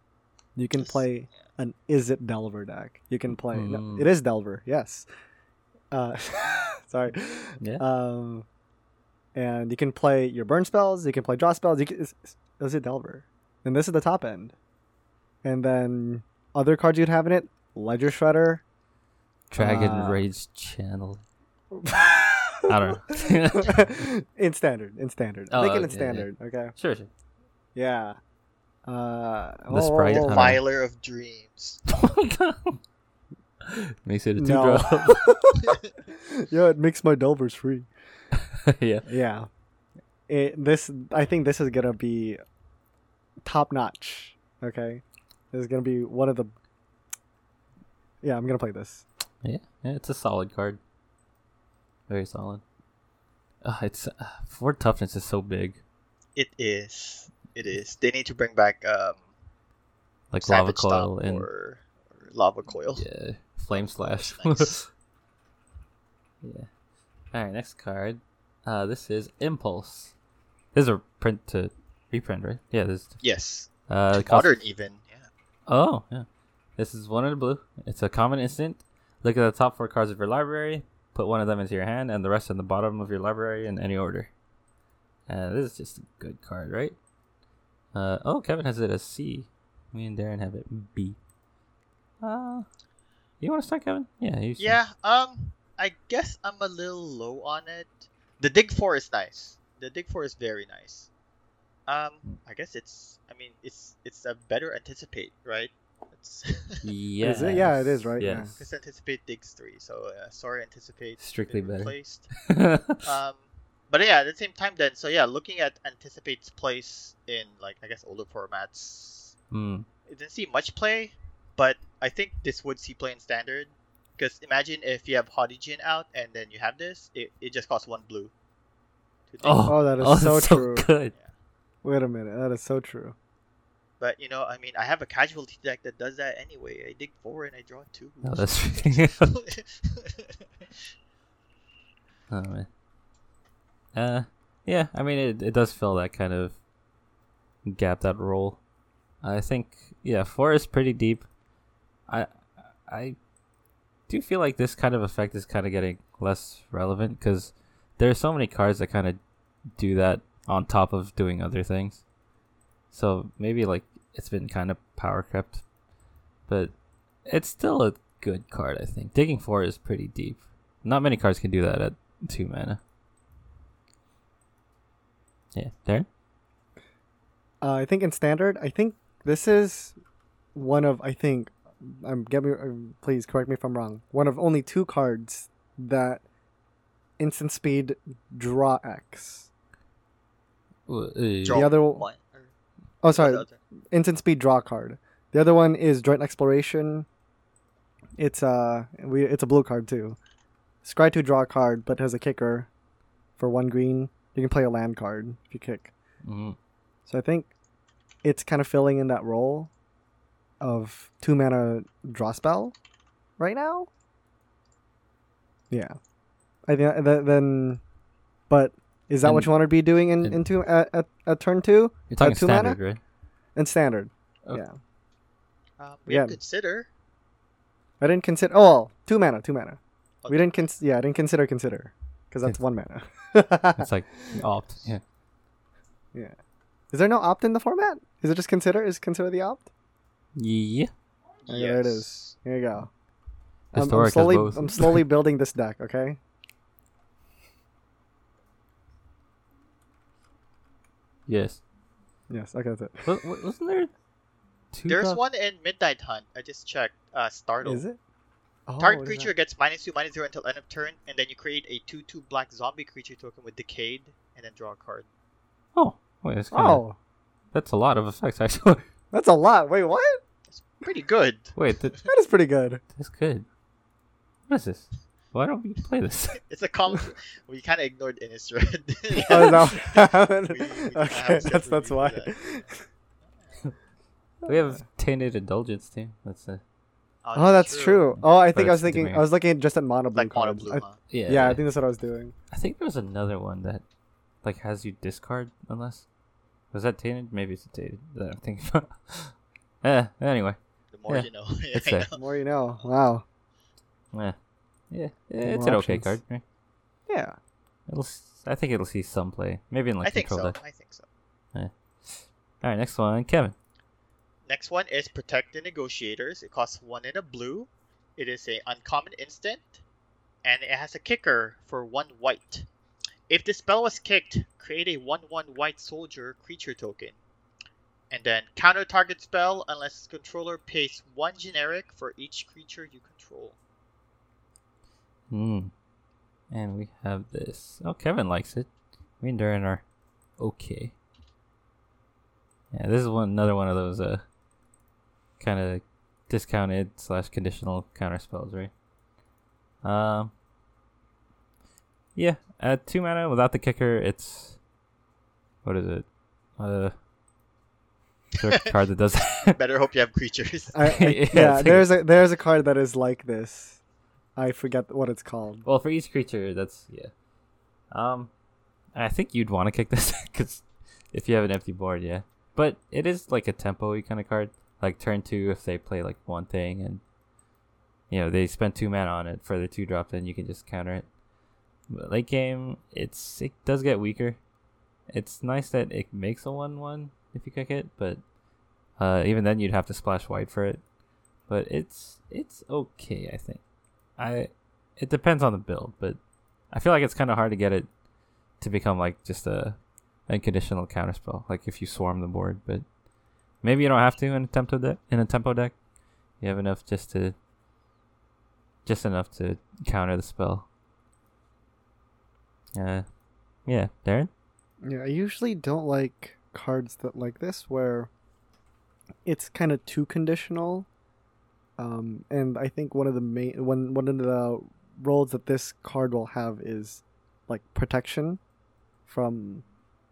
You can play an Izzet Delver deck. You can play no, Mm. it is Delver. Yes. Uh, sorry. Yeah. Um, and you can play your burn spells. You can play draw spells. You can, is, is it Delver? And this is the top end. And then other cards you'd have in it: Ledger Shredder. Dragon uh, Rage Channel. I don't know. in standard, in standard. Oh, Think it in okay, yeah. standard. Okay. sure, sure. Yeah. Uh, The sprite, oh, I don't know. Filer of Dreams. Makes it a two No. drop. yeah, it makes my Delvers free. yeah. Yeah. It, this I think this is gonna be top notch. Okay, this is gonna be one of the. Yeah, I'm gonna play this. Yeah, yeah, it's a solid card. Very solid. Uh, it's uh, for toughness is so big, It is. It is. They need to bring back um, like lava Savage coil and or, or Lava Coil. yeah, flame slash. Nice. yeah. All right, next card. Uh, this is impulse. This is a print to reprint, right? Yeah. This. Yes. Uh, Modern even. Yeah. Oh, yeah. This is one in the blue. It's a common instant. Look at the top four cards of your library. Put one of them into your hand, and the rest in the bottom of your library in any order. Uh, this is just a good card, right? Uh, oh, Kevin has it as C. Me and Darren have it B. Uh, you want to start, Kevin? Yeah, you. Yeah. Um. I guess I'm a little low on it. The Dig Four is nice. The Dig Four is very nice. Um. I guess it's. I mean, it's it's a better anticipate, right? It's Yeah. It? Yeah, it is, right? Yeah. Yes. Because anticipate digs three, so uh, sorry anticipate Strictly been better. replaced. um, but yeah, at the same time, then so yeah, looking at anticipate's place in like I guess older formats, Hmm. it didn't see much play, but I think this would see play in standard. Because imagine if you have Haughty Djinn out and then you have this, it, it just costs one blue. Oh, Oh, that is oh, so so true. good. Wait a minute, that is so true. But you know, I mean, I have a casualty deck that does that anyway. I dig four and I draw two. Oh, that's Oh man. Uh, yeah. I mean, it it does fill that kind of gap, that role. I think, yeah, four is pretty deep. I I do feel like this kind of effect is kind of getting less relevant because there are so many cards that kind of do that on top of doing other things. So maybe like it's been kind of power crept, but it's still a good card. I think digging four is pretty deep. Not many cards can do that at two mana. Yeah, Darren. Uh, I think in standard, I think this is one of I think um get me um, please correct me if I'm wrong. One of only two cards that instant speed draw X. Uh, Draw other- one. Oh, sorry, instant speed draw card. The other one is joint exploration. It's uh we it's a blue card too. Scry to draw a card, but has a kicker for one green. You can play a land card if you kick. mhm. So I think it's kind of filling in that role of two mana draw spell right now. Yeah, I think then, but is that what you want to be doing in and- into at, at, at turn two You're talking two mana? standard, right? in standard? Okay. Yeah, Um, we Yeah. have consider. I didn't consider. Oh, well, two mana, two mana. Oh, We didn't cons. Yeah, I didn't consider consider because that's one mana. It's like opt. Yeah. yeah. Is there no opt in the format? Is it just consider? Is consider the opt? Yeah. Okay, there it is. Here you go. I'm- I'm, slowly, both. I'm slowly building this deck. Okay. Yes. Yes. I got it. Wa- wa- wasn't there two? There's drop- one in Midnight Hunt. I just checked. Uh, Startle. Is it? Oh, Target creature gets minus two, minus zero until end of turn, and then you create a two-two black zombie creature token with Decayed, and then draw a card. Oh, wait, that's kinda, Oh, that's a lot of effects actually. that's a lot. Wait, what? That's pretty good. wait, that, That is pretty good. that's good. What is this? Why don't we play this? It's a common. we kind of ignored Innistrad. Oh, no. We- we okay, that's that's why. for we have tainted indulgence too. That's uh, Oh, that's true. Oh, I think I was thinking. different. I was looking just at mono blue Like mono cards. blue, I- huh? yeah. yeah, I think that's what I was doing. I think there was another one that like has you discard unless was that tainted? Maybe it's tainted. That I'm thinking about. eh, anyway. The more Yeah, you know. it's I The more you know. Wow. Yeah, yeah, More it's an okay card. Right? Yeah. It'll, s- I think it'll see some play. Maybe in like I think control so. deck. I think so. Yeah. All right, next one, Kevin. Next one is Protect the Negotiators. It costs one in a blue. It is a uncommon instant, and it has a kicker for one white. If the spell was kicked, create a one-one white soldier creature token, and then counter target spell unless controller pays one generic for each creature you control. Hmm. And we have this. Oh, Kevin likes it. Me and Darren are okay. Yeah, this is one another one of those uh kind of discounted slash conditional counter spells, right? Um. Yeah, at two mana without the kicker, it's what is it? Uh, a card that does Better hope you have creatures. I, I, Yeah, yeah, like- there's a there's a card that is like this. I forget what it's called. Well, for each creature, that's yeah. Um, I think you'd want to kick this because if you have an empty board, yeah. But it is like a tempo kind of card. Like turn two, if they play like one thing and you know they spend two mana on it for the two drop, then you can just counter it. But late game, it's it does get weaker. It's nice that it makes a one one if you kick it, but uh, even then you'd have to splash white for it. But it's it's okay, I think. I it depends on the build, but I feel like it's kind of hard to get it to become like just a unconditional counterspell. Like if you swarm the board, but maybe you don't have to in a tempo deck. In a tempo deck, you have enough just to just enough to counter the spell. Uh, yeah, Darren. Yeah, I usually don't like cards that like this where it's kind of too conditional. Um, and I think one of the main one one of the roles that this card will have is like protection from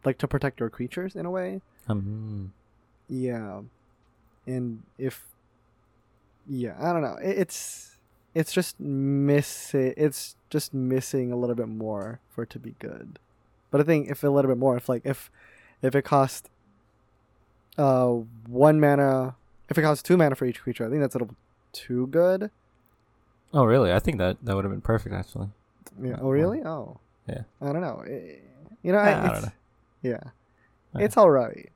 like to protect your creatures in a way. Um, Yeah. And if yeah, I don't know. It, it's it's just missing it's just missing a little bit more for it to be good. But I think if a little bit more, if like if if it costs uh one mana if it costs two mana for each creature, I think that's a little too good. oh, really? I think that that would have been perfect actually. Yeah. Oh really? Oh. Yeah. I don't know. Eh, You know, I, I don't know. Yeah. Yeah. It's all right.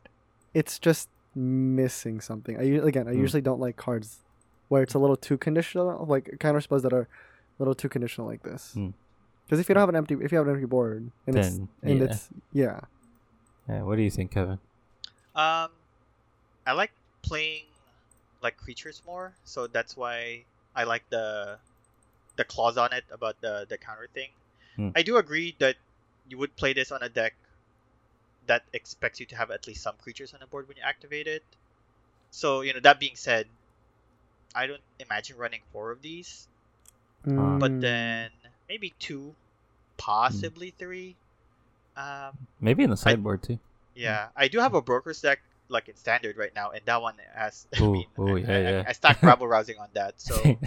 It's just missing something. I u- again, I Hmm. usually don't like cards where it's a little too conditional, like counter spells that are a little too conditional like this. Hmm. Because if you don't have an empty, if you have an empty board and it's Then and yeah. it's yeah, yeah. What do you think, Kevin? Um, I like playing like creatures more, so that's why I like the the clause on it about the the counter thing. Hmm. I do agree that you would play this on a deck that expects you to have at least some creatures on the board when you activate it. So you know that being said, I don't imagine running four of these, but Mm, then maybe two, possibly three. Um, Maybe in the sideboard too. yeah, I do have a broker's deck like in standard right now, and that one has. I Ooh, mean, ooh, I, yeah, I, yeah. I stacked rabble rousing on that, so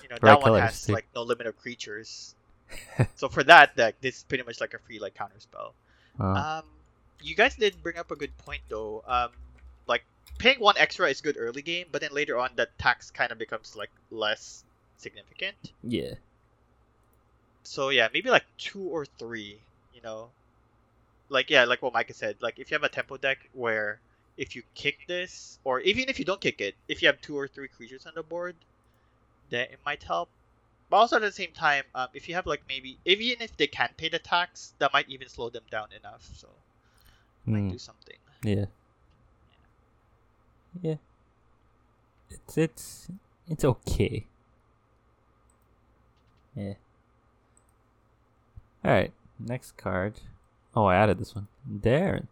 you know that one colors, has too. like no limit of creatures. so for that deck, this is pretty much like a free like counter spell. Uh, Um, you guys did bring up a good point though. Um, like paying one extra is good early game, but then later on that tax kind of becomes like less significant. yeah. So yeah, maybe like two or three. You know, like yeah, like what Micah said. Like if you have a tempo deck where if you kick this, or even if you don't kick it, if you have two or three creatures on the board, then it might help. But also at the same time, um, if you have like maybe even if they can't pay the tax, that might even slow them down enough. So might Hmm. do something. Yeah. Yeah. It's it's it's okay. Yeah. All right. Next card. Oh, I added this one. Darren.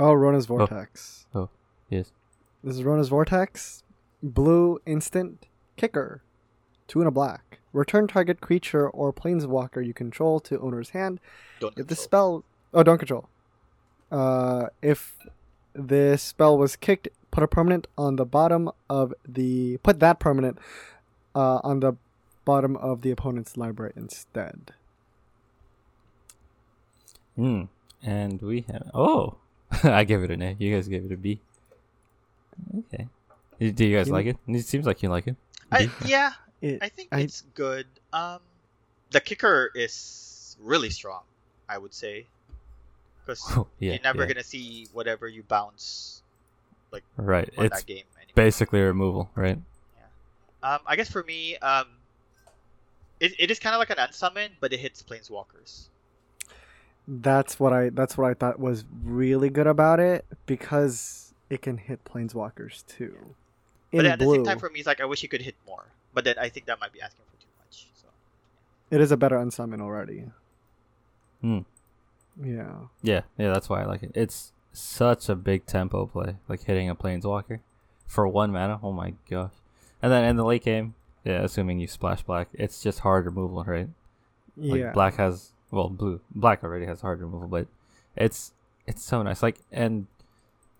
Oh Rona's Vortex. Oh, yes. This is Rona's Vortex, blue instant kicker. two and a black. Return target creature or planeswalker you control to owner's hand. Don't If the spell, oh, don't control. Uh, if this spell was kicked, put a permanent on the bottom of the put that permanent uh, on the bottom of the opponent's library instead. Hmm. And we have. Oh, I gave it an A. You guys gave it a B. Okay. Do do you guys You- like it? It seems like you like it. I, B? yeah, It, I think I- it's good. Um, the kicker is really strong. I would say, because Oh, yeah. you're never yeah. gonna see whatever you bounce like Right. on It's that game. Anymore. basically removal, right? Um, I guess for me, um, it, it is kind of like an unsummon, but it hits planeswalkers. That's what I that's what I thought was really good about it because it can hit planeswalkers too. In But at blue, the same time, for me, it's like I wish you could hit more. But then I think that might be asking for too much. So it is a better unsummon already. Hmm. Yeah. Yeah, yeah, that's why I like it. It's such a big tempo play, like hitting a planeswalker for one mana. Oh my gosh! And then in the late game, yeah, assuming you splash black, it's just hard removal, right? Like Yeah. black has well, blue, black already has hard removal, but it's it's so nice. Like and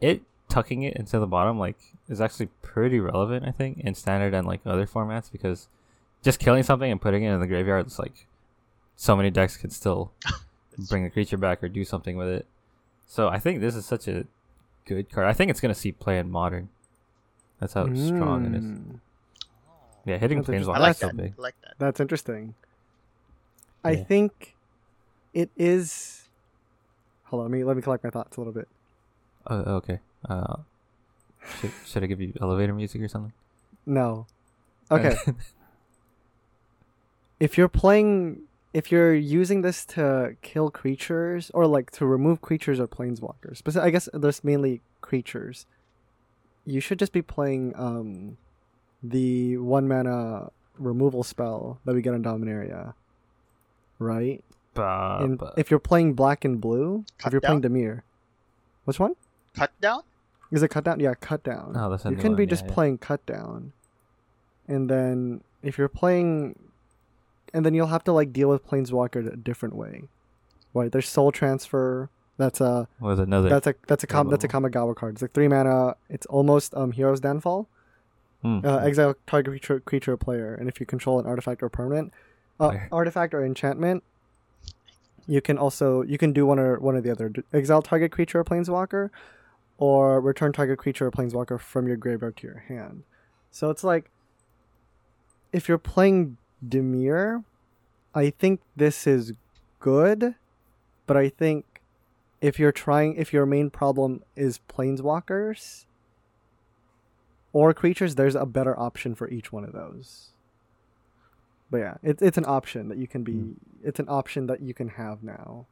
it tucking it into the bottom like is actually pretty relevant, I think, in standard and like other formats because just killing something and putting it in the graveyard is like so many decks can still bring the creature back or do something with it. So I think this is such a good card. I think it's gonna see play in modern. That's how strong it is. Mm, Oh. Yeah, hitting That's interesting. planeswalker like is so that. big. I like that. That's interesting. I Yeah. think it is. Hold on, let me let me collect my thoughts a little bit. Oh, okay. Uh, should, should I give you elevator music or something? No. Okay. if you're playing if you're using this to kill creatures or like to remove creatures or planeswalkers but i guess there's mainly creatures you should just be playing um the one mana removal spell that we get in dominaria right Bah, and bah. if you're playing black and blue if you're playing dimir. Which one? Cut down? is it cut down? Yeah cut down. Oh, that's a you new can be yeah, just yeah. playing cut down. And then if you're playing and then you'll have to like deal with planeswalker a different way. Right there's soul transfer. That's a was another. that's a that's a com- that's a removal. kamigawa card. It's like three mana. It's almost um hero's downfall. Hmm. uh, exile target creature, creature player. And if you control an artifact or permanent uh, artifact or enchantment you can also you can do one or one or the other exile target creature or planeswalker or return target creature or planeswalker from your graveyard to your hand so it's like if you're playing dimir i think this is good but i think if you're trying if your main problem is planeswalkers or creatures, there's a better option for each one of those. But yeah, it's it's an option that you can be. Hmm. It's an option that you can have now.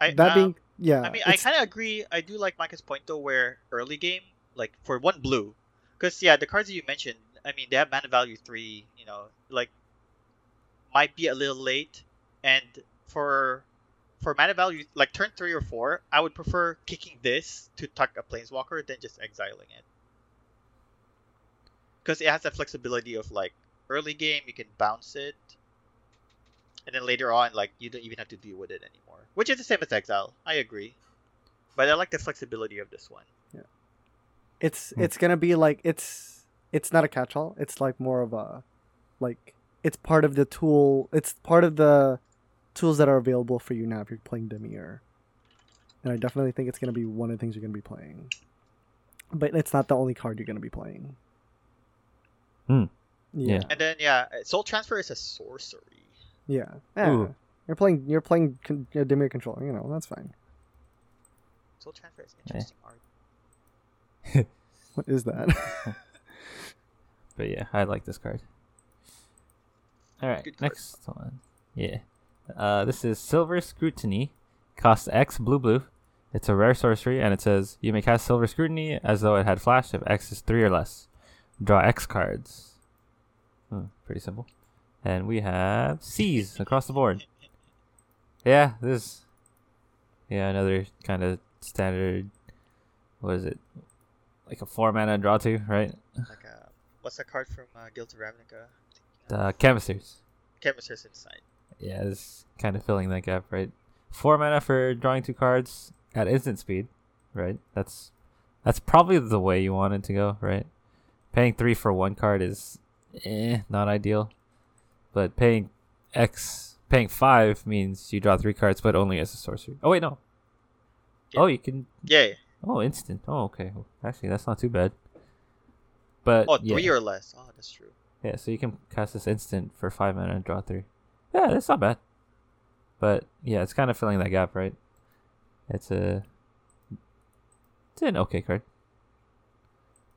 I, That um, being, yeah, I mean, I kind of agree. I do like Micah's point though, where early game, like for one blue, because yeah, the cards that you mentioned, I mean, they have mana value three. You know, like might be a little late, and for for mana value like turn three or four, I would prefer kicking this to tuck a planeswalker than just exiling it, because it has the flexibility of like early game you can bounce it. And then later on, like you don't even have to deal with it anymore, which is the same as exile. I agree, but I like the flexibility of this one. Yeah, it's Hmm. it's gonna be like it's it's not a catch-all. It's like more of a like it's part of the tool. It's part of the tools that are available for you now if you're playing Dimir. And I definitely think it's gonna be one of the things you're gonna be playing. But it's not the only card you're gonna be playing. Hmm. Yeah. Yeah. And then yeah, Soul Transfer is a sorcery. Yeah. Yeah. Ooh. You're playing. You're playing con- uh, Dimir control. You know that's fine. Soul Transfer is interesting art. What is that? But yeah, I like this card. All right, card. next one. Yeah, uh, this is Silver Scrutiny. Costs X blue blue. It's a rare sorcery, and it says you may cast Silver Scrutiny as though it had flash if X is three or less. Draw X cards. Hmm, pretty simple. And we have C's across the board. Yeah, this. Yeah, another kind of standard. What is it? Like a four mana draw two, right? Like a what's that card from uh, Guild of Ravnica? The Chemisters. Chemister's Insight. Yeah, it's kind of filling that gap, right? Four mana for drawing two cards at instant speed, right? That's that's probably the way you want it to go, right? Paying three for one card is eh, not ideal. But paying X paying five means you draw three cards but only as a sorcery. Oh wait, no. Yeah. Oh you can Yeah. yeah. oh instant. Oh okay. Actually that's not too bad. But oh, three yeah. or less. Oh, that's true. Yeah, so you can cast this instant for five mana and draw three. Yeah, that's not bad. But yeah, it's kind of filling that gap, right? It's a it's an okay card.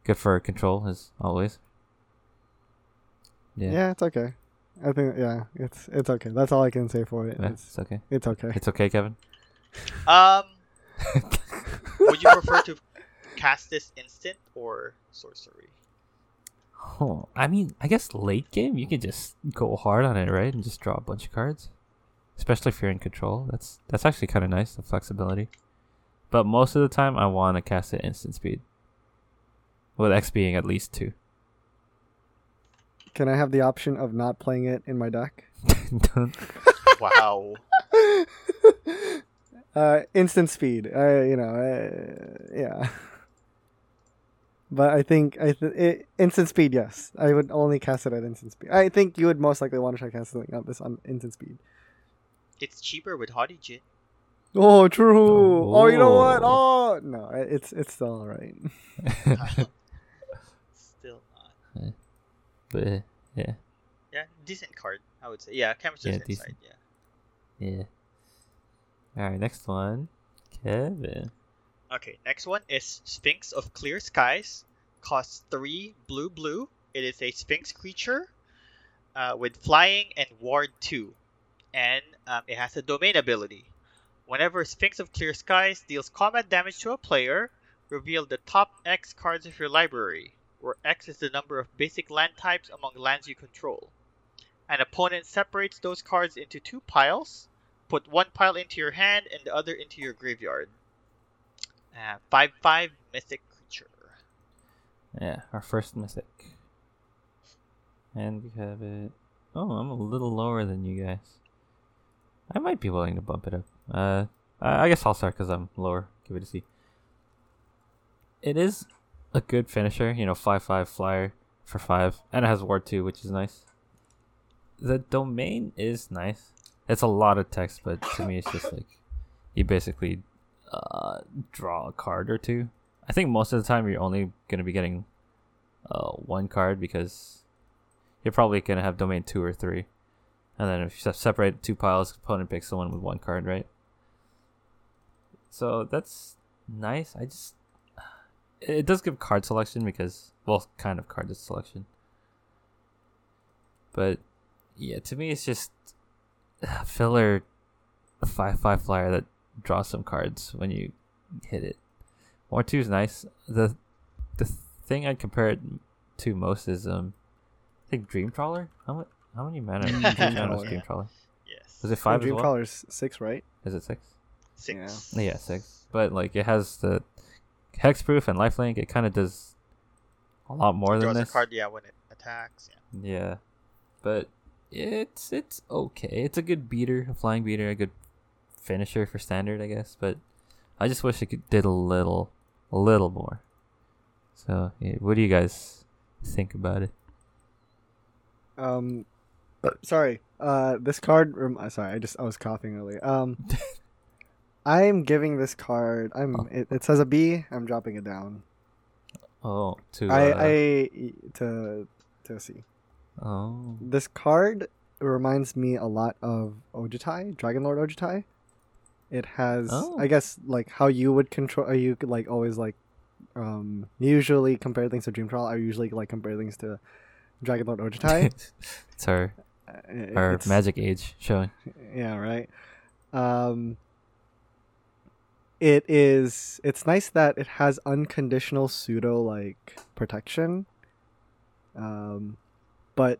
Good for control as always. Yeah. Yeah, it's okay. I think yeah, it's it's okay. That's all I can say for it. yeah, It's it's okay. it's okay. It's okay, Kevin. Um, would you prefer to cast this instant or sorcery? Oh, I mean, I guess late game you can just go hard on it, right, and just draw a bunch of cards. Especially if you're in control, that's that's actually kind of nice, the flexibility. But most of the time, I want to cast it instant speed, with X being at least two. Can I have the option of not playing it in my deck? Wow. uh, instant speed. Uh, you know, uh, yeah. But I think I th- it, instant speed. Yes, I would only cast it at instant speed. I think you would most likely want to try casting on this on instant speed. it's cheaper with Haughty Djinn. Oh, true. Oh, you know what? Oh. Oh, no, it's it's still alright. Still not. But yeah, Yeah, decent card, I would say. Yeah, Chemisters Yeah, Insight. decent. Yeah. yeah. All right, next one, Kevin. Okay, next one is Sphinx of Clear Skies. Costs three blue blue. It is a Sphinx creature uh, with flying and ward two, and um, it has a domain ability. Whenever Sphinx of Clear Skies deals combat damage to a player, reveal the top X cards of your library, where X is the number of basic land types among lands you control. An opponent separates those cards into two piles. Put one pile into your hand and the other into your graveyard. Uh, 5 5 mythic creature. Yeah, our first mythic. And we have it. Oh, I'm a little lower than you guys. I might be willing to bump it up. Uh, I guess I'll start because I'm lower. Give it a C. It is a good finisher, you know, 5 5 flyer for 5. And it has Ward 2, which is nice. The domain is nice. It's a lot of text, but to me, it's just like you basically uh, draw a card or two. I think most of the time you're only gonna be getting uh, one card because you're probably gonna have domain two or three, and then if you separate two piles, opponent picks someone with one card, right? So that's nice. I just it does give card selection because well, kind of card selection, but yeah, to me it's just filler a five five flyer that draws some cards when you hit it. War two is nice. The the thing I'd compare it to most is um I think Dream Trawler. How much how many mana Dream is Trawler. Dream Trawler? Yes. Was it five as Dream well? Crawler's six, right? Is it six? Six. Yeah, six. But like it has the hexproof and lifelink. It kind of does a lot more than Draws a this. card, yeah, when it attacks. Yeah. Yeah, but it's it's okay. It's a good beater, a flying beater, a good finisher for standard, I guess. But I just wish it could, did a little, a little more. So, yeah, what do you guys think about it? Um, sorry. Uh, this card. Rem- uh, sorry, I just I was coughing earlier. Um, I'm giving this card. I'm. Oh. It, it says a B. I'm dropping it down. Oh, to I uh, I to to C. oh This card reminds me a lot of Ojutai, Dragon Lord Ojutai. It has, Oh. I guess, like how you would control. Are you could like always like, um, usually compare things to Dream Trawler. I usually like compare things to Dragon Lord Ojutai. it's our Uh, our it's- magic age showing. Yeah, right. Um, it is. It's nice that it has unconditional pseudo like protection. Um, but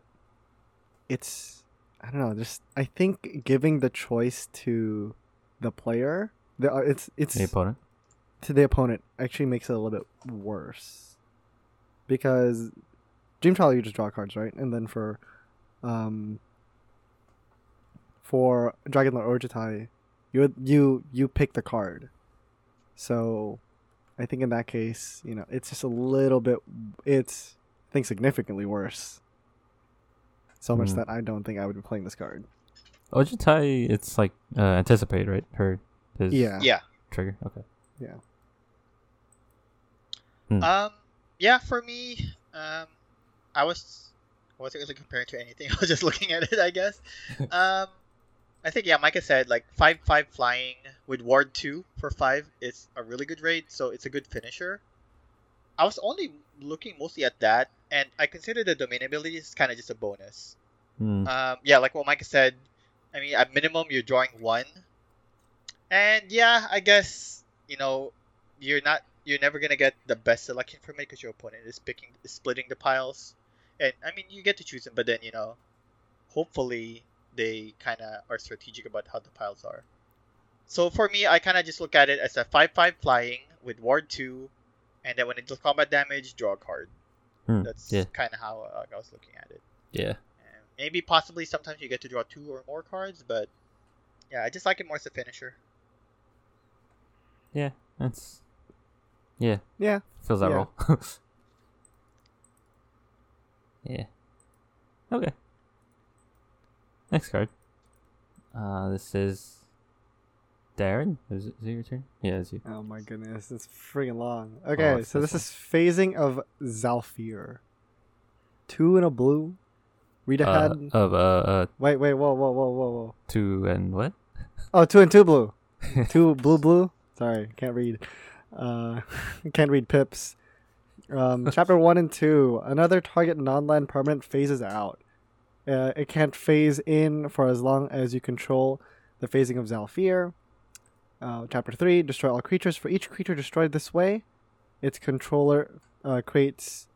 it's I don't know. Just I think giving the choice to the player, the uh, it's it's The opponent. to the opponent actually makes it a little bit worse because Dream Trawler you just draw cards, right? And then for um for Dragon Lord Ojutai, you you you pick the card. So I think in that case, you know, it's just a little bit it's I think significantly worse. So much Hmm. that I don't think I would be playing this card. Ojutai, it's like uh, anticipate, right? Her his Yeah. Yeah. trigger. Okay. Yeah. Um. Yeah. For me, um, I was I wasn't really comparing to anything. I was just looking at it. I guess. um, I think yeah. Micah said like five five flying with ward two for five is a really good rate. So it's a good finisher. I was only looking mostly at that, and I consider the domain ability is kind of just a bonus. Hmm. Um, yeah, like what Micah said. I mean, at minimum, you're drawing one, and yeah, I guess you know you're not you're never gonna get the best selection from it because your opponent is picking is splitting the piles, and I mean you get to choose them, but then you know, hopefully they kind of are strategic about how the piles are. So for me, I kind of just look at it as a five-five flying with ward two, and then when it does combat damage, draw a card. Hmm. That's Yeah. kind of how uh, I was looking at it. Yeah. And maybe possibly sometimes you get to draw two or more cards, but yeah, I just like it more as a finisher. Yeah. That's. Yeah. Yeah. Fills that Yeah. role. yeah. Okay. Next card. Uh, this is Darren. Is it, is it your turn? Yeah, it's you. Oh my goodness, it's freaking long. Okay, it's so this this is phasing of Zhalfir. Two in a blue. Read Uh, ahead. of uh, uh, wait, wait, whoa, whoa, whoa, whoa, whoa. two and what? Oh, two and two blue. two blue, blue. Sorry, can't read. Uh, can't read pips. Um, chapter one and two. Another target non-land permanent phases out. Uh, it can't phase in for as long as you control the phasing of Zhalfir. Uh, chapter three. Destroy all creatures. For each creature destroyed this way, its controller uh, creates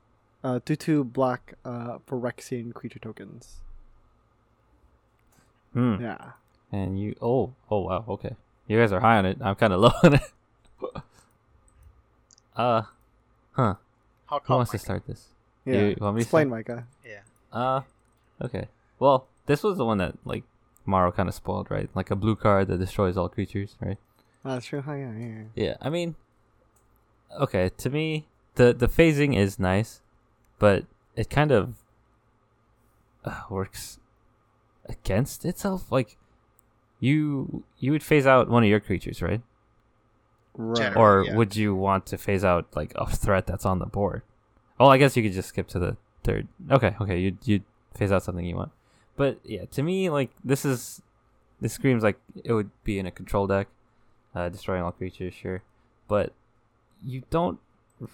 uh, two two black uh, Phyrexian creature tokens. Hmm. Yeah. And you. Oh. Oh wow. Okay. You guys are high on it. I'm kind of low on it. uh. Huh. How Who come? wants to start this? Yeah. You want me to Explain, start? Micah. Yeah. Uh, okay. Well, this was the one that like Maro kind of spoiled, right? Like a blue card that destroys all creatures, right? Oh, that's true. Oh, yeah, yeah, yeah. Yeah. I mean, okay. To me, the the phasing is nice, but it kind of uh, works against itself. Like, you you would phase out one of your creatures, right? Right. Or yeah. would you want to phase out like a threat that's on the board? Well, I guess you could just skip to the third. Okay, okay, you you phase out something you want. But yeah, to me, like this is this screams like it would be in a control deck, uh, destroying all creatures, sure, but you don't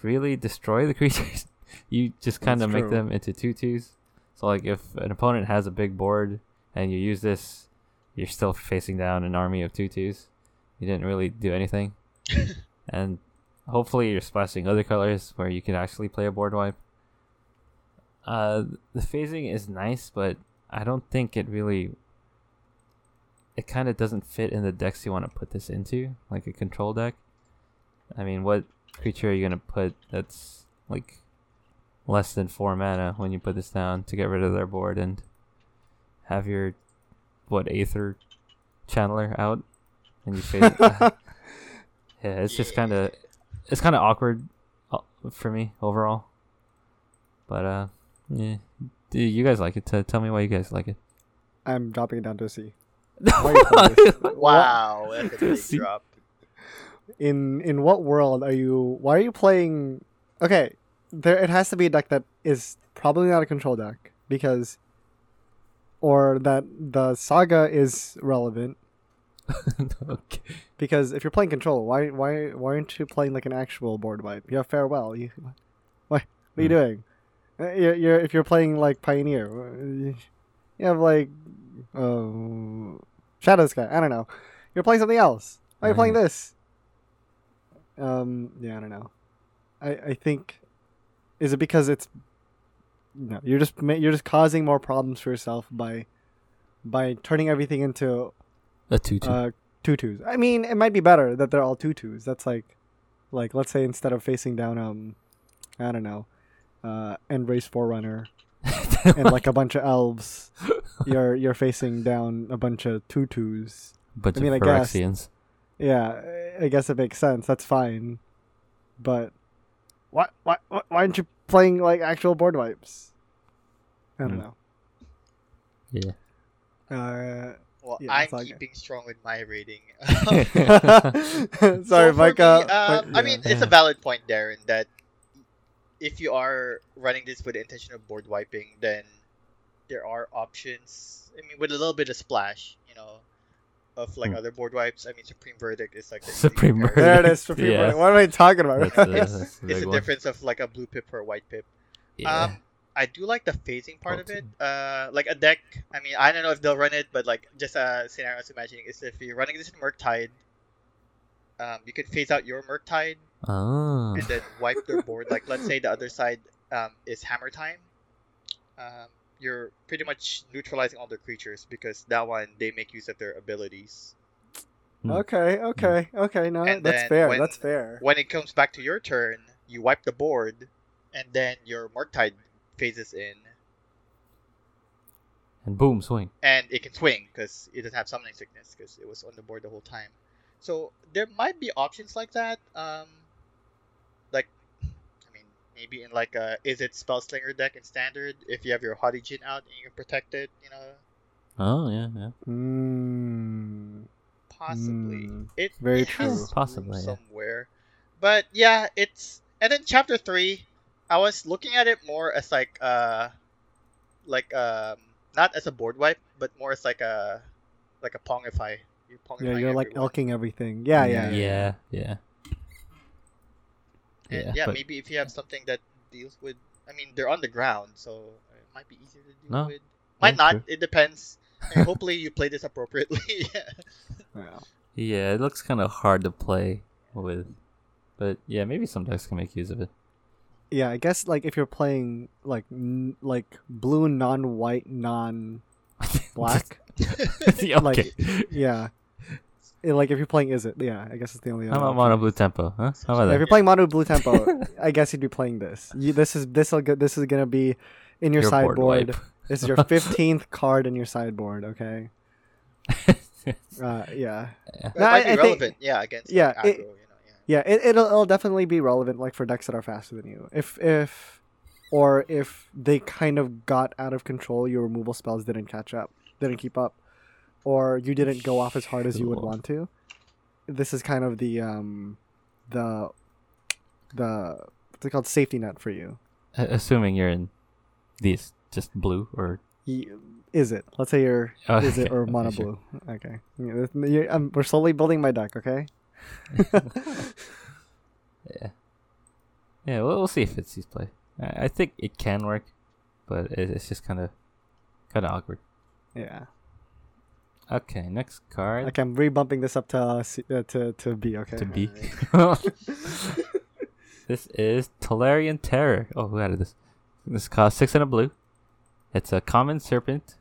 really destroy the creatures. you just kind of make them into two twos. So like if an opponent has a big board and you use this, you're still facing down an army of two twos. You didn't really do anything and hopefully you're splashing other colors where you can actually play a board wipe. Uh, the phasing is nice, but I don't think it really. It kind of doesn't fit in the decks you want to put this into, like a control deck. I mean, what creature are you gonna put that's like less than four mana when you put this down to get rid of their board and have your what Aether channeler out and you phase it? Yeah, it's just kind of it's kind of awkward uh, for me overall. But uh, yeah, do you guys like it? T- tell me why you guys like it. I'm dropping it down to a C. Why you playing this? Wow, that's a big See? drop. In in what world are you? Why are you playing? Okay, there it has to be a deck that is probably not a control deck because, or that the saga is relevant okay. because if you're playing control, why why why aren't you playing like an actual board wipe? You have farewell. You why? What are you Hmm. doing? Uh, You're, you're if you're playing like pioneer, uh, you have like uh, shadow sky. I don't know. You're playing something else. Why are you playing Mhm. this? Um. Yeah, I don't know. I I think is it because it's no you're just you're just causing more problems for yourself by by turning everything into A two-two. uh, tutus. I mean, it might be better that they're all tutus. That's like, like let's say instead of facing down, um, I don't know, uh, End Race Forerunner and like a bunch of elves, you're you're facing down a bunch of tutus. bunch I mean, I of guess- Yeah, I guess it makes sense. That's fine. But why why why why aren't you playing like actual board wipes? I don't Hmm. know. Yeah. Uh, Well, Yeah, I'm like- keeping strong with my rating. sorry, So for Mike. me, uh, um, Mike- I mean, it's a valid point, Darren, that if you are running this with the intention of board wiping, then there are options. I mean, with a little bit of splash, you know, of like Hmm. other board wipes. I mean, Supreme Verdict is like the Supreme comparison. there it Verdict. is. Supreme Yeah. Verdict. What am I talking about? That's, uh, that's a It's big the one. difference of like a blue pip or a white pip. Yeah. Um, I do like the phasing part of it. Uh, like a deck. I mean, I don't know if they'll run it, but like just a scenario I was imagining is if you're running this in Murktide, um, you could phase out your Murktide oh. and then wipe their board. Like let's say the other side um, is Hammer Time. Um, you're pretty much neutralizing all their creatures because that one they make use of their abilities. Okay, okay, okay. No, And that's fair. when- That's fair. When it comes back to your turn, you wipe the board, and then your Murktide phases in, And boom, swing. and it can swing because it doesn't have summoning sickness because it was on the board the whole time. So there might be options like that. Um, like, I mean, maybe in like a is it Spellslinger deck in standard if you have your Haughty Djinn out and you can protect it, you know, Oh yeah, yeah. Mm, possibly. Mm, it very it true. room Possibly, yeah. somewhere. But yeah, it's and then chapter three, I was looking at it more as like uh, like um, not as a board wipe, but more as like a like a pongify. You yeah, pongifying you're like everyone. elking everything. Yeah, yeah, yeah. yeah, yeah. And Yeah, yeah, but- maybe if you have something that deals with, I mean, they're on the ground, so it might be easier to deal No. with. Might not. true. It depends. And hopefully, you play this appropriately. yeah. Yeah. Yeah, it looks kind of hard to play with, but yeah, maybe some decks can make use of it. Yeah, I guess like if you're playing like n- like blue non-white non-black, Yeah, Like, okay. yeah. Eh, Like if you're playing, is it? Yeah, I guess it's the only. How other about option. mono blue tempo? Huh? How about Yeah, if you're playing mono blue tempo, I guess you'd be playing this. You, this is this will this is gonna be in your, Your sideboard. wipe. This is your fifteenth card in your sideboard. Okay. Uh, yeah, It No, might I- be I think- yeah, against yeah, like, it- aggro, you know, yeah. yeah. It it'll, it'll definitely be relevant, like for decks that are faster than you. If if or if they kind of got out of control, your removal spells didn't catch up, didn't keep up, or you didn't go off as hard as you would want to. This is kind of the um, the the what's it called safety net for you. Assuming you're in these just blue or Is it? Let's say you're Oh, is it or okay, mono sure. blue? Okay, Yeah, this- you're- um, we're slowly building my deck. Okay. yeah, yeah. We'll, we'll see if it sees play. I, I think it can work, but it, it's just kind of kind of awkward. yeah. Okay, next card Okay, I'm rebumping this up to uh, C- uh, to to B. Okay. to B. This is Tolarian Terror. Oh, who added this? This costs six and a blue. It's a common serpent,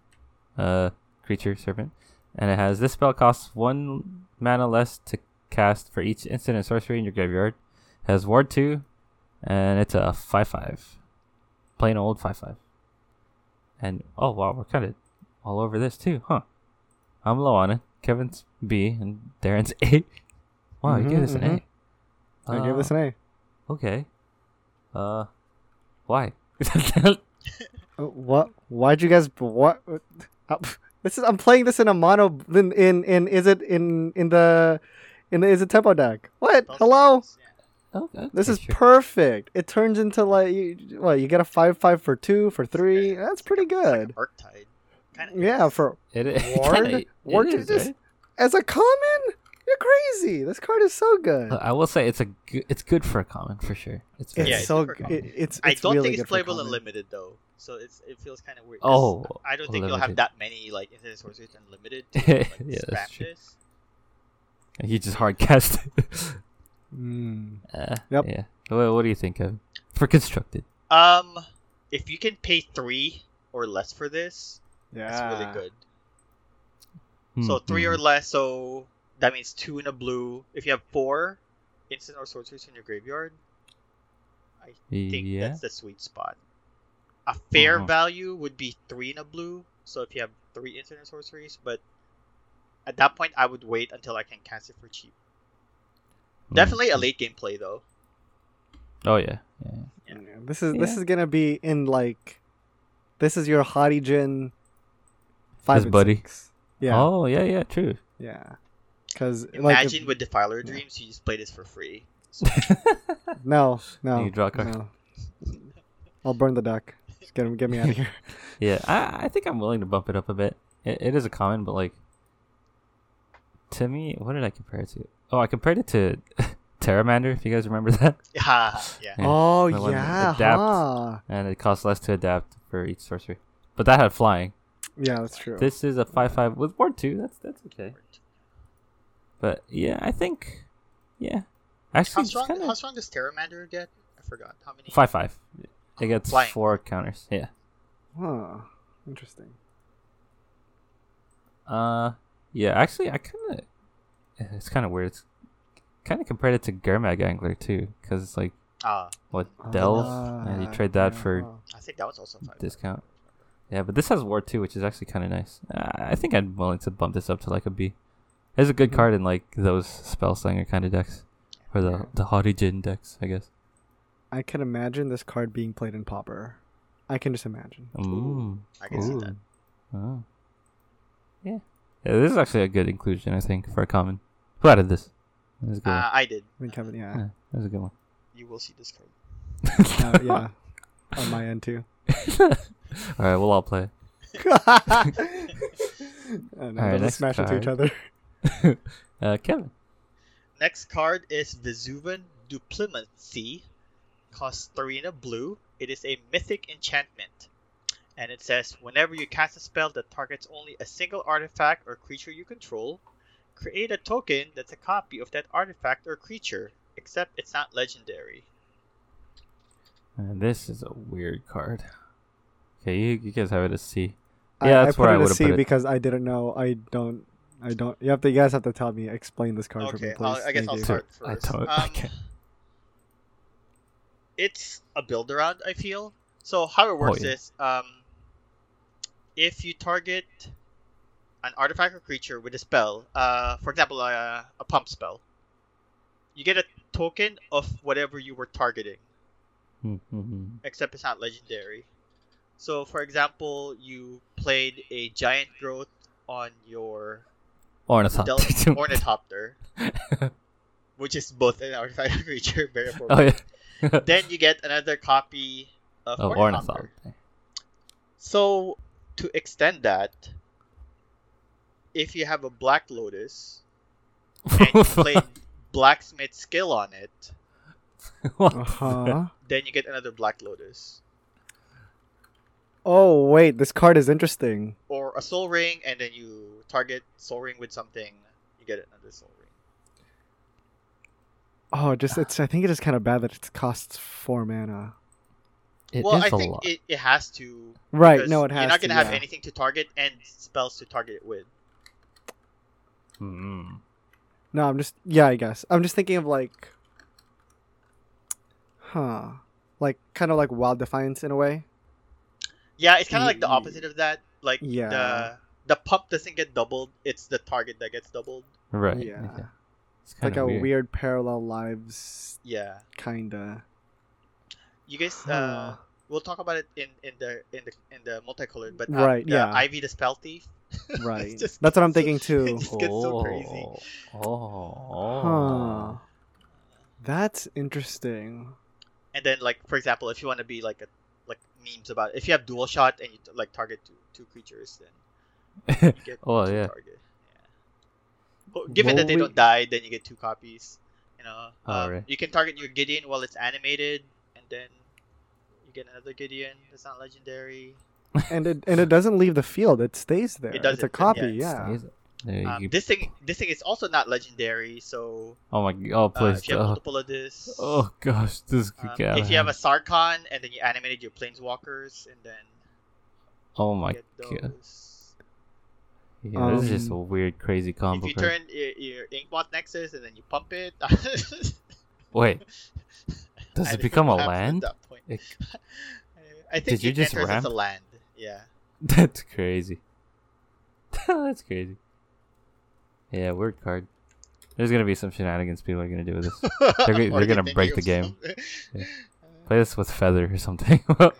uh, creature serpent, and it has this spell costs one mana less to cast for each instant and sorcery in your graveyard. It has ward two, and it's a five five, plain old five five. And oh wow, we're kind of all over this too, huh? I'm Loana. Kevin's B and Darren's A. Wow, you Mhm, gave this an mhm. A. I give this an A. Okay. Uh, why? Uh, What? Why'd you guys? What? uh, This is. I'm playing this in a mono. In in, in is it in in the in the is it tempo deck? What? Hello. stress, okay, This is sure. perfect. It turns into like you, what? You get a five five for two for three. That's pretty It's like a good. Murktide. Kind of Yeah, for It is. Ward? kinda- Ward is, is- right? as a common, you're crazy. This card is so good. I will say it's a good, it's good for a common for sure. It's It's Yeah, good. it's so good. It, it's, I don't really think it's playable common. unlimited though, so it's it feels kind of weird. Oh, I don't think you'll have that many like infinite sources unlimited. To, like, Yeah, that's true. this. He just hard cast. Mm. uh, Yep. Yeah. What, what do you think of for constructed? Um, if you can pay three or less for this, Yeah, it's really good. Hmm, So 3 or hmm. less, so that means two in a blue. If you have four instant or sorceries in your graveyard, I think Yeah. that's the sweet spot. A fair Mhm. value would be three in a blue. So if you have three instant and sorceries, but at that point I would wait until I can cast it for cheap. Hmm. Definitely a late game play though. Oh yeah. yeah. Yeah. Yeah, This is this is gonna be in like, this is your Haughty Djinn. Five His and buddy. six. Yeah, Oh yeah, yeah, true. yeah. Because like, Imagine if- with Defiler yeah. Dreams, you just play this for free. So, no, no, You draw a card. no. I'll burn the deck. Just get him, get me out of here. Yeah, I I think I'm willing to bump it up a bit. It, it is a common, but like to me, what did I compare it to? Oh, I compared it to Terramander. If you guys remember that, yeah, yeah. Yeah, oh the one that yeah, adapt. huh. and it costs less to adapt for each sorcery. But that had flying. Yeah, that's true. This is a five five with ward two. That's that's okay. But yeah, I think yeah. Actually, How strong? kinda- How strong does Terramander get? I forgot. How many? Five five. It gets Flying. four counters. Yeah. Huh. Interesting. Uh, yeah. Actually, I kind of. It's kind of weird. It's kind of compared it to Gurmag Angler too, because it's like Ah, what delve, Ah, and you trade that yeah, for. I think that was also five. discount. Yeah, but this has ward too, which is actually kind of nice. Uh, I think I'm willing to bump this up to like a B. It's a good Mhm. card in like those spell slinger kind of decks, or the the Haughty Djinn decks, I guess. I can imagine this card being played in Pauper. I can just imagine. Mm. I can see that. Oh. Yeah. yeah. This is actually a good inclusion, I think, for a common. Who added this? That was good Uh, I did. I think Kevin, yeah, one. Yeah, that was a good one. You will see this card. uh, yeah, on my end too. all right, we'll all play. and Alright, next just smash into each card. other. uh, Kevin. Next card is Vesuvan Duplimancy. Costs three in a blue. It is a mythic enchantment. And it says whenever you cast a spell that targets only a single artifact or creature you control, create a token that's a copy of that artifact or creature, except it's not legendary. Uh, this is a weird card. Okay, you, you guys have it as C. I, Yeah, I that's put where I it a would've put it. because I didn't know. I don't. I don't. You have to. You guys have to tell me. Explain this card for me, Okay, please. I'll, I guess Thank I'll you. start I first. don't- I Um, can't. it's a build around i feel so how it works Oh, yeah. is um if you target an artifact or creature with a spell uh for example uh, a pump spell you get a token of whatever you were targeting Mm-hmm. except it's not legendary so for example you played a giant growth on your Ornithopter. Del- ornithopter which is both an artifact creature very oh important yeah. then you get another copy of oh, ornithopter. Ornithopter. So to extend that, if you have a black lotus and you played blacksmith skill on it. Uh huh. then you get another black lotus Oh wait, this card is interesting. or a Sol Ring, and then you target Sol Ring with something, you get another Sol Ring. Oh, just it's. I think it is kind of bad that it costs four mana. It well, is I a think lot. it, it has to. Right. No, it has. You're not gonna have yeah. anything to target and spells to target it with. Mm. No, I'm just. Yeah, I guess. I'm just thinking of like. Huh. Like kind of like wild defiance in a way. Yeah, it's kind of like the opposite of that. Like Yeah. the the pump doesn't get doubled; it's the target that gets doubled. Right. Yeah. okay. It's like kind of like a weird. weird. parallel lives Yeah. kinda. You guys, uh, we'll talk about it in in the in the in the multicolored, but um, Right, the yeah. Ivy the spell thief. Right. Just That's what I'm so- thinking too. It just gets so crazy. Oh. Oh. Huh. That's interesting. And then, like for example, if you want to be like a like memes about if you have dual shot and you like target two two creatures, then you get Oh, two yeah. target. Yeah. Well, given that they we- don't die, then you get two copies. You know, Oh, um, right. you can target your Gideon while it's animated, and then you get another Gideon that's not legendary. And it and it doesn't leave the field. It stays there. It does. It's a doesn't, copy. yeah, Yeah. Stays- you Um, this thing, this thing is also not legendary. So oh my god! Oh uh, if you have oh, multiple of this, oh gosh! This could um, get out if you have a. Sarkhan and then you animated your planeswalkers and then Oh my god! those. Yeah, this is just a Um, weird, crazy combo. If you card. turn your, your Inkmoth Nexus and then you pump it, Wait, Does I it become a know what happened land? At that point. It- I think Did you just enters as a land. Yeah. That's crazy. That's crazy. Yeah, word card. There's gonna be some shenanigans people are gonna do with this. They're go- Or they're gonna break the game. Yeah. Play this with feather or something. oh my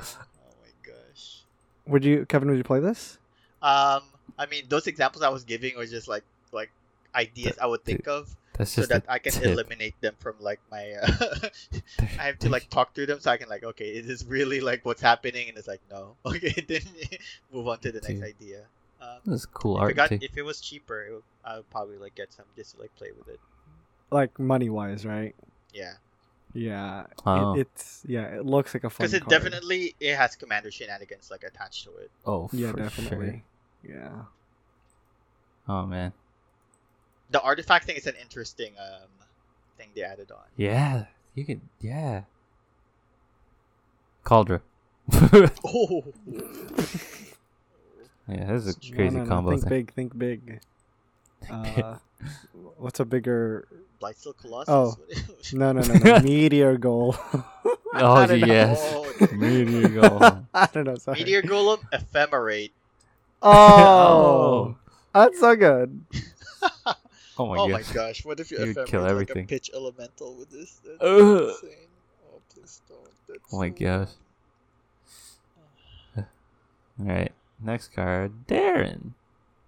gosh. Would you, Kevin? Would you play this? Um, I mean, those examples I was giving were just like like ideas I would think of, That's so that I can tip. eliminate them from like my. Uh, I have to like talk through them, so I can like, okay, is this really like what's happening? And it's like, no. Okay, then move on to the next Dude. idea. Um, This is cool if art it got if it was cheaper, it would, I would probably like get some just to like play with it. Like money wise, right? Yeah, Yeah. Oh. It, it's yeah. It looks like a fun. because it card. definitely it has commander shenanigans like attached to it. Oh, Yeah, for definitely. Yeah. Oh man. The artifact thing is an interesting um thing they added on. Yeah, you can. Yeah. Kaldra. Oh, yeah, this is a crazy no, no, combo Think thing. big. Think big. Uh, what's a bigger? Blightsteel Colossus. Oh. No, no, no, no. Meteor Golem. Oh, I don't know. yes. Oh, Meteor Golem. I don't know. Sorry. Meteor Golem Ephemerate. Oh, that's so good. Oh my oh gosh. my gosh! What if you You would ephemerate kill like everything. a pitch elemental with this? That's Ugh. insane. Oh please don't. That's Oh my so gosh. Alright. Next card. Darren.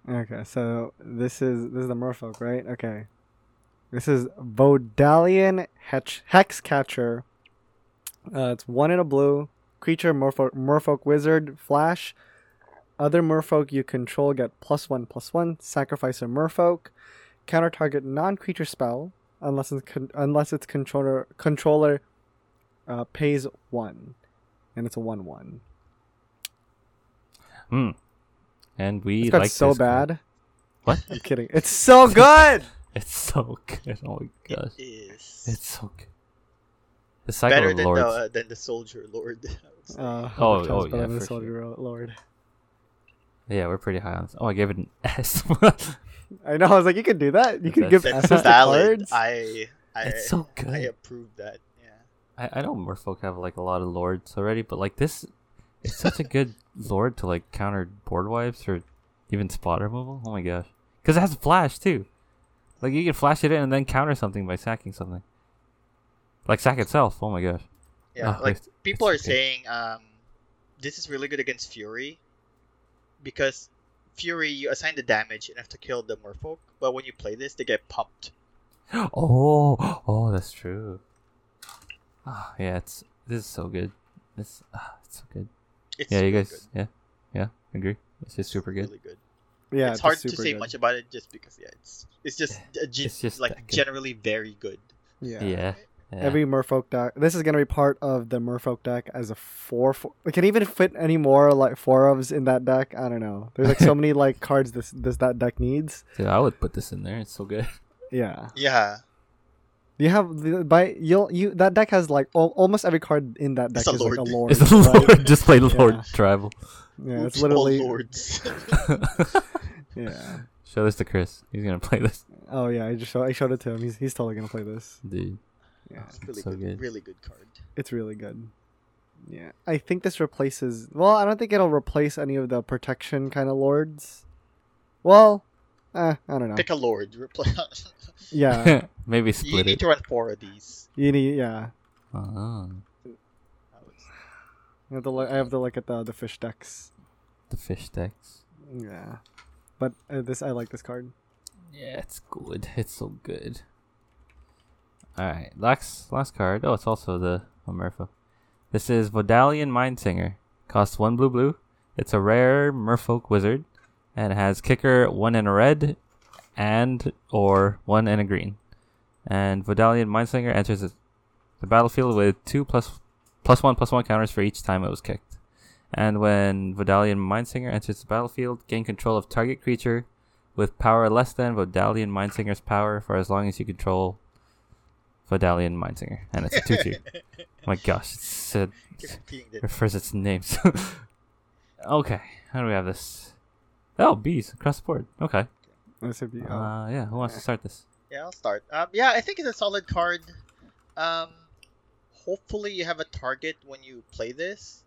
Okay, so this is this is the Merfolk, right? Okay, this is Vodalian Hex Hex Catcher. Uh, it's one in a blue creature, Merfolk, Merfolk Wizard, Flash. Other Merfolk you control get plus one plus one. Sacrifice a Merfolk. Counter target non-creature spell unless it's con- unless its controller controller uh, pays one, and it's a one one. Hmm. And we It's got like so this card. bad. What? I'm kidding. It's so good. It's so good. Oh my gosh. It is It's so good. The cycle better of than lords. the uh, than the Soldier Lord. I. Uh, Oh, hundred times oh, yeah, than the for Soldier Lord. Yeah, we're pretty high on this. Oh, I gave it an S. I know. I was like, you can do that. You can give That's S's to valid. cards. I I it's so good. I good. approve that. Yeah. I, I know Merfolk have like a lot of lords already, but like this, it's such a good lord to like counter board wipes or even spot removal. Oh my gosh, because it has flash too. Like you can flash it in and then counter something by sacking something. Like sack itself. Oh my gosh. Yeah, Oh, like it's- people are it's okay. saying um, this is really good against Fury because Fury you assign the damage and have to kill the Merfolk, but when you play this, they get pumped. Oh, oh, that's true. Ah, yeah, it's this is so good. This, ah, it's so good. It's yeah, you really guys, yeah, yeah, agree. It's just super good. Really good. yeah, it's hard to say good. much about it just because yeah, it's it's just a ge- It's just like generally very good. Yeah. Yeah. yeah. Every Merfolk deck. This is gonna be part of the Merfolk deck as a four. four it can even fit any more like four ofs in that deck. I don't know. There's like so many like cards this this that deck needs. Dude, I would put this in there. It's so good. Yeah. Yeah, You have by you'll you that deck has like al- almost every card in that deck It's a is like a lord. lord. It's the right? Lord. Just play Lord Yeah. Tribal. Yeah, it's Oops, all literally lords. yeah. Show this to Chris. He's gonna play this, Oh yeah, I just show, I showed it to him. He's he's totally gonna play this. dude. Yeah, It's really so good, good. really good card. it's really good. Yeah, I think this replaces. Well, I don't think it'll replace any of the protection kind of lords. Well, eh, I don't know. Pick a lord. Reply. Yeah, Maybe split you split need it. to run four of these. you need. Yeah, Oh, I. I have to look. I have to look at the the fish decks. the fish decks. Yeah, but uh, this I like this card. Yeah, it's good. It's so good. All right, last last card. Oh, it's also the Merfolk. This is Vodalian Mindsinger. Costs one blue blue. It's a rare Merfolk wizard, and it has kicker one in a red, and or one in a green. And Vodalian Mindsinger enters the the battlefield with two plus plus one plus one counters for each time it was kicked. And when Vodalian Mindsinger enters the battlefield, gain control of target creature with power less than Vodalian Mindsinger's power for as long as you control Vodalian Mindsinger. And it's a 2 2. My gosh, it's, uh, the refers its names. okay, how do we have this? Oh, bees across the board. Okay. This would be. oh. Uh, yeah, who wants to start this? Yeah, I'll start. Um, yeah, I think it's a solid card. Um, hopefully you have a target when you play this.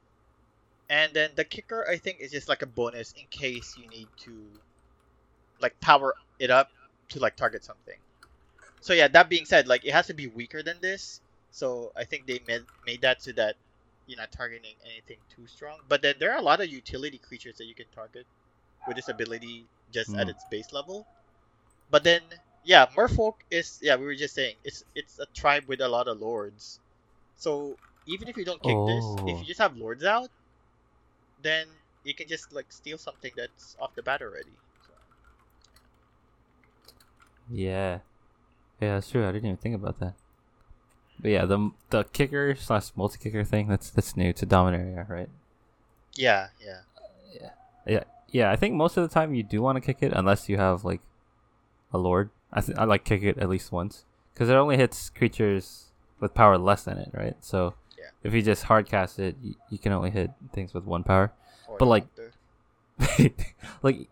And then the kicker, I think, is just like a bonus in case you need to, like, power it up to like target something. So yeah, that being said, like it has to be weaker than this. So I think they made made that so that you're not targeting anything too strong. But then there are a lot of utility creatures that you can target with this ability just at Hmm. its base level. But then yeah, Merfolk is yeah, we were just saying it's it's a tribe with a lot of lords. So even if you don't kick this, if Oh. you just have lords out, then you can just like steal something that's off the bat already. So, Yeah, yeah, that's true. I didn't even think about that. But yeah, the the kicker slash multi kicker thing that's that's new to Dominaria, right? yeah, yeah. Yeah, yeah. I think most of the time you do want to kick it unless you have like a lord. I th- I like kick it at least once because it only hits creatures with power less than it, right? So Yeah. if you just hard cast it, you, you can only hit things with one power. Or But, like- like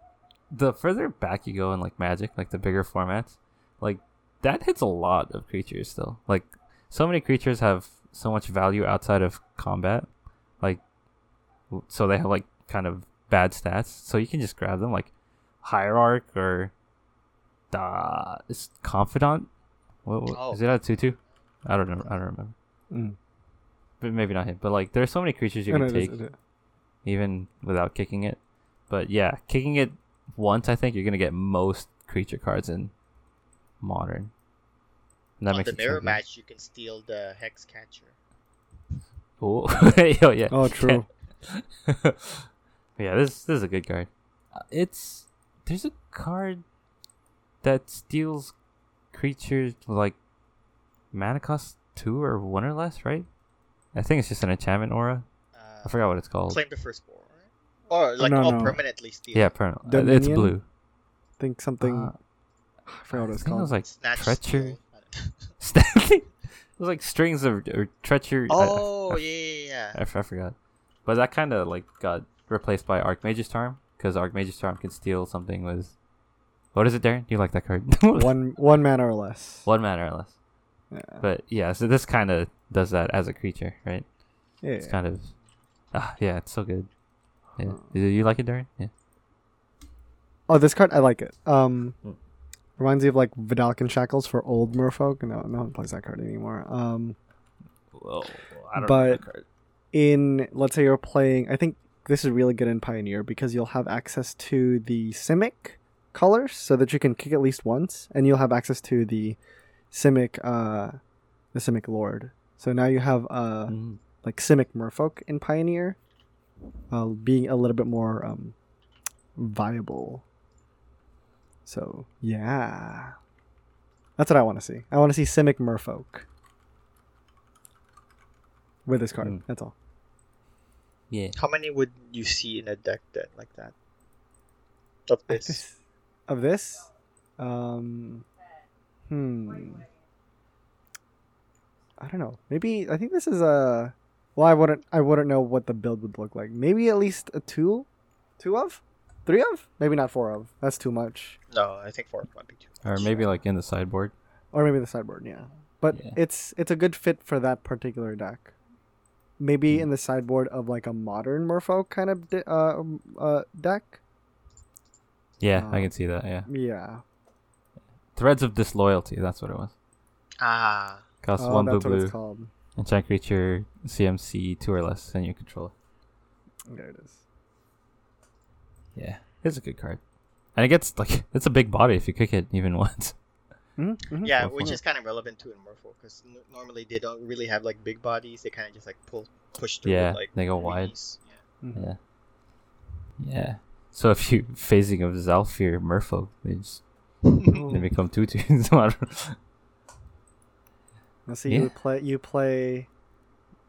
the further back you go in like Magic, like the bigger formats, like that hits a lot of creatures still. Like so many creatures have so much value outside of combat, like w- so they have like kind of bad stats. So you can just grab them like Hierarch or uh, is Confidant. What, what, Oh. Is it a two two? I don't know. I don't remember. Mm. But maybe not him. But like, there's so many creatures you No, can no, take it is. even without kicking it. But yeah, kicking it once, I think you're gonna get most creature cards in modern. And that On makes the it so mirror match, you can steal the hex catcher. Oh, Yo, yeah. Oh, true. yeah, this this is a good card. Uh, It's there's a card that steals creatures like mana cost two or one or less, right? I think it's just an enchantment aura. Uh, I forgot what it's called. Claim the firstborn. Or like No, oh, no. permanently steal. Yeah, permanent. uh, It's Dominion? blue. think something. Uh, I forgot what I it's think it was like Snatch treachery. steal. it was like strings of or treachery. I- I- oh I, yeah, yeah, yeah. I, f- I forgot. But that kind of like got replaced by Archmage's Charm because Archmage's Charm can steal something with. What is it, Darren? You like that card? one one mana or less. One mana or less. Yeah. But yeah, so this kind of does that as a creature, right? yeah. It's kind of. Ah, yeah, it's so good. Yeah. Do you like it, Darren? Yeah. Oh, this card I like it. Um, Hmm. reminds me of like Vedalken Shackles for old Merfolk. No, no one plays that card anymore. Um, Whoa, I don't know the But- in let's say you're playing, I think this is really good in Pioneer because you'll have access to the Simic colors so that you can kick at least once, and you'll have access to the Simic, uh, the Simic Lord. So now you have uh Mm. like Simic Merfolk in Pioneer, uh, being a little bit more um, viable. So yeah, that's what I want to see. I want to see Simic Merfolk with this card. Hmm. That's all. Yeah. How many would you see in a deck that like that? Of this. This- of this, um, hmm. I don't know. Maybe I think this is a. Well, I wouldn't. I wouldn't know what the build would look like. Maybe at least a two, two of, three of. Maybe not four of. That's too much. No, I think four might be too. Or maybe like in the sideboard. Or maybe the sideboard. Yeah, but Yeah. it's it's a good fit for that particular deck. Maybe Hmm. in the sideboard of like a modern Morpho kind of de- uh, um, uh deck. Yeah, I Uh, can see that. Yeah. Yeah. Threads of Disloyalty. That's what it was. Ah, Cost Oh, one blue that's what blue. it's called. Enchant creature CMC two or less, and you control it. There it is. Yeah, it's a good card, and it gets like it's a big body if you kick it even once. Mm-hmm. yeah, Go which for is kind of relevant too in Morpho because n- normally they don't really have like big bodies. They kind of just like pull, push through. Yeah, with, like they go with wide. ease. Yeah. Mhm. Yeah, yeah. So if you phasing of Zhalfir Merfolk, they just they become two twos. I don't- Let's see. Yeah. You play. You play.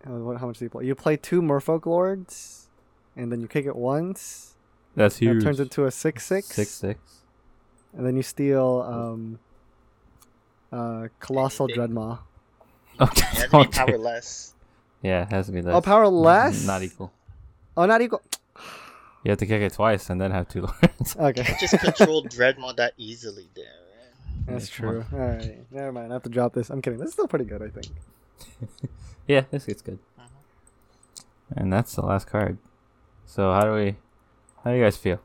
uh, what, how much do you play? You play two Merfolk lords, and then you kick it once. That's huge. It turns into a six six. six six. And then you steal um, uh, colossal Anything. dreadmaw. Okay. It has to be okay. powerless. Yeah, it has to be less. Oh, power less. Not equal. Oh, not equal. You have to kick it twice and then have two lords. Okay, Can't just control Dreadmaw that easily there. Right? that's Yeah, true. All right, never mind. I have to drop this. I'm kidding. This is still pretty good. I think. Yeah, this gets good. Mhm. And that's the last card. So how do we? How do you guys feel?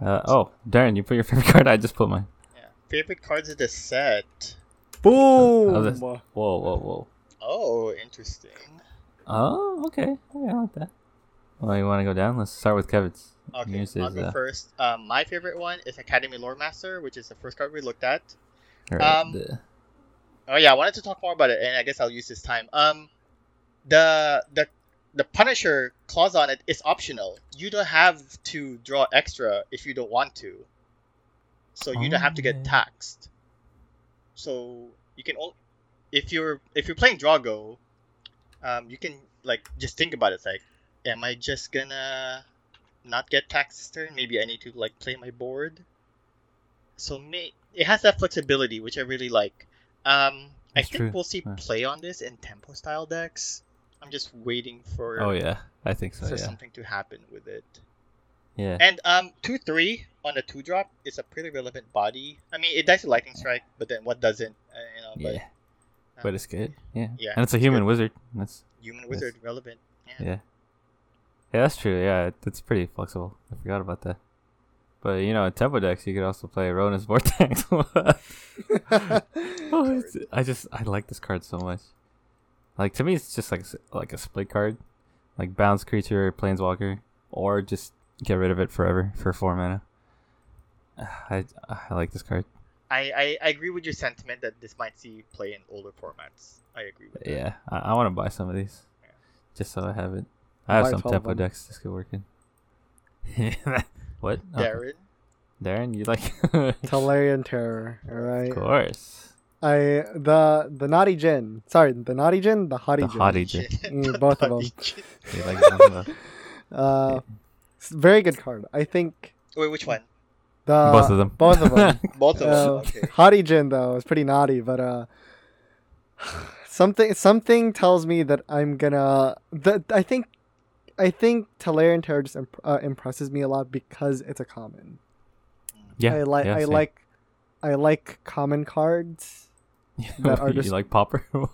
Uh, oh, Darren, you put your favorite card. I just put mine. Yeah. Favorite cards of the set. Boom. Oh, Whoa, whoa, whoa. Oh, interesting. Oh, okay. Okay, I like that. Well, you want to go down? Let's start with Kevin's. Okay, Yours I'll go uh, first. Um, my favorite one is Academy Loremaster, which is the first card we looked at. Alright, Um, the- Oh yeah, I wanted to talk more about it, and I guess I'll use this time. Um, the the the Punisher clause on it is optional. You don't have to draw extra if you don't want to. So you don't have to Oh, get taxed. So you can only if you're if you're playing draw-go, um, you can like just think about it. It's like, am I just gonna not get taxed this turn? Maybe I need to like play my board. So may it has that flexibility, which I really like. Um, I think true. we'll see Yeah. play on this in tempo style decks. I'm just waiting for oh yeah, I think so. for Yeah, something to happen with it. Yeah. And um, two three on the two drop is a pretty relevant body. I mean, it dies to lightning strike, but then what doesn't? Uh, you know, but yeah. But it's good. Yeah. Yeah, And it's a it's human good. wizard. That's human Yes. wizard relevant. Yeah. yeah. Yeah, that's true. Yeah, it's pretty flexible. I forgot about that. But you know, in tempo decks, you could also play Rona's Vortex. Oh, I just I like this card so much. Like to me, it's just like like a split card, like bounce creature, planeswalker, or just get rid of it forever for four mana. I I like this card. I, I I agree with your sentiment that this might see play in older formats. I agree with that. Yeah, I, I want to buy some of these, Yeah. just so I have it. I have Buy some tempo decks. This could work in. what? Oh, Darren, Darren, you like? Tolarian Terror. All right. Of course, I the the naughty gin. Sorry, the naughty gin, the hottie the gin. hottie gin. Mm, both of them. You like both of them? Uh, s- very good card. I think Wait, which one? the both of them. Both of them. Both of them. Uh, Okay. Haughty Djinn though is pretty naughty, but uh, something something tells me that I'm gonna. That I think, I think Tolarian Terror just imp- uh, impresses me a lot because it's a common. yeah, I like yeah, I same. like I like common cards. that are you just- like Pauper.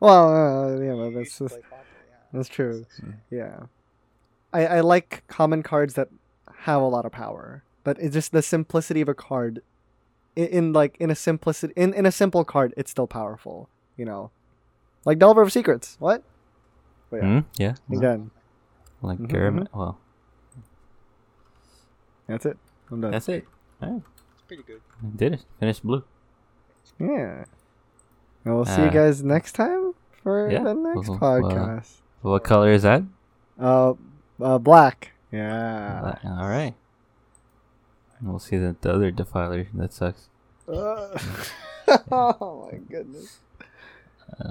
Well, uh, yeah, well, that's just, play Pauper, yeah. that's true. Mm. Yeah, I I like common cards that have a lot of power. But it's just the simplicity of a card. In, in like in a simplicity in, in a simple card, it's still powerful. You know, like Delver of Secrets. What? But yeah, Hmm? yeah, again, like Mhm, Garam- Well, that's it. I'm done. that's it. Alright, It's pretty good. did it. Finished blue. yeah. And we'll see you Uh, guys next time for yeah, the next well, well, podcast. What color is that? Uh, uh, black. Yeah. Black. All right. And we'll see the, the other defiler that sucks. Uh, oh my goodness.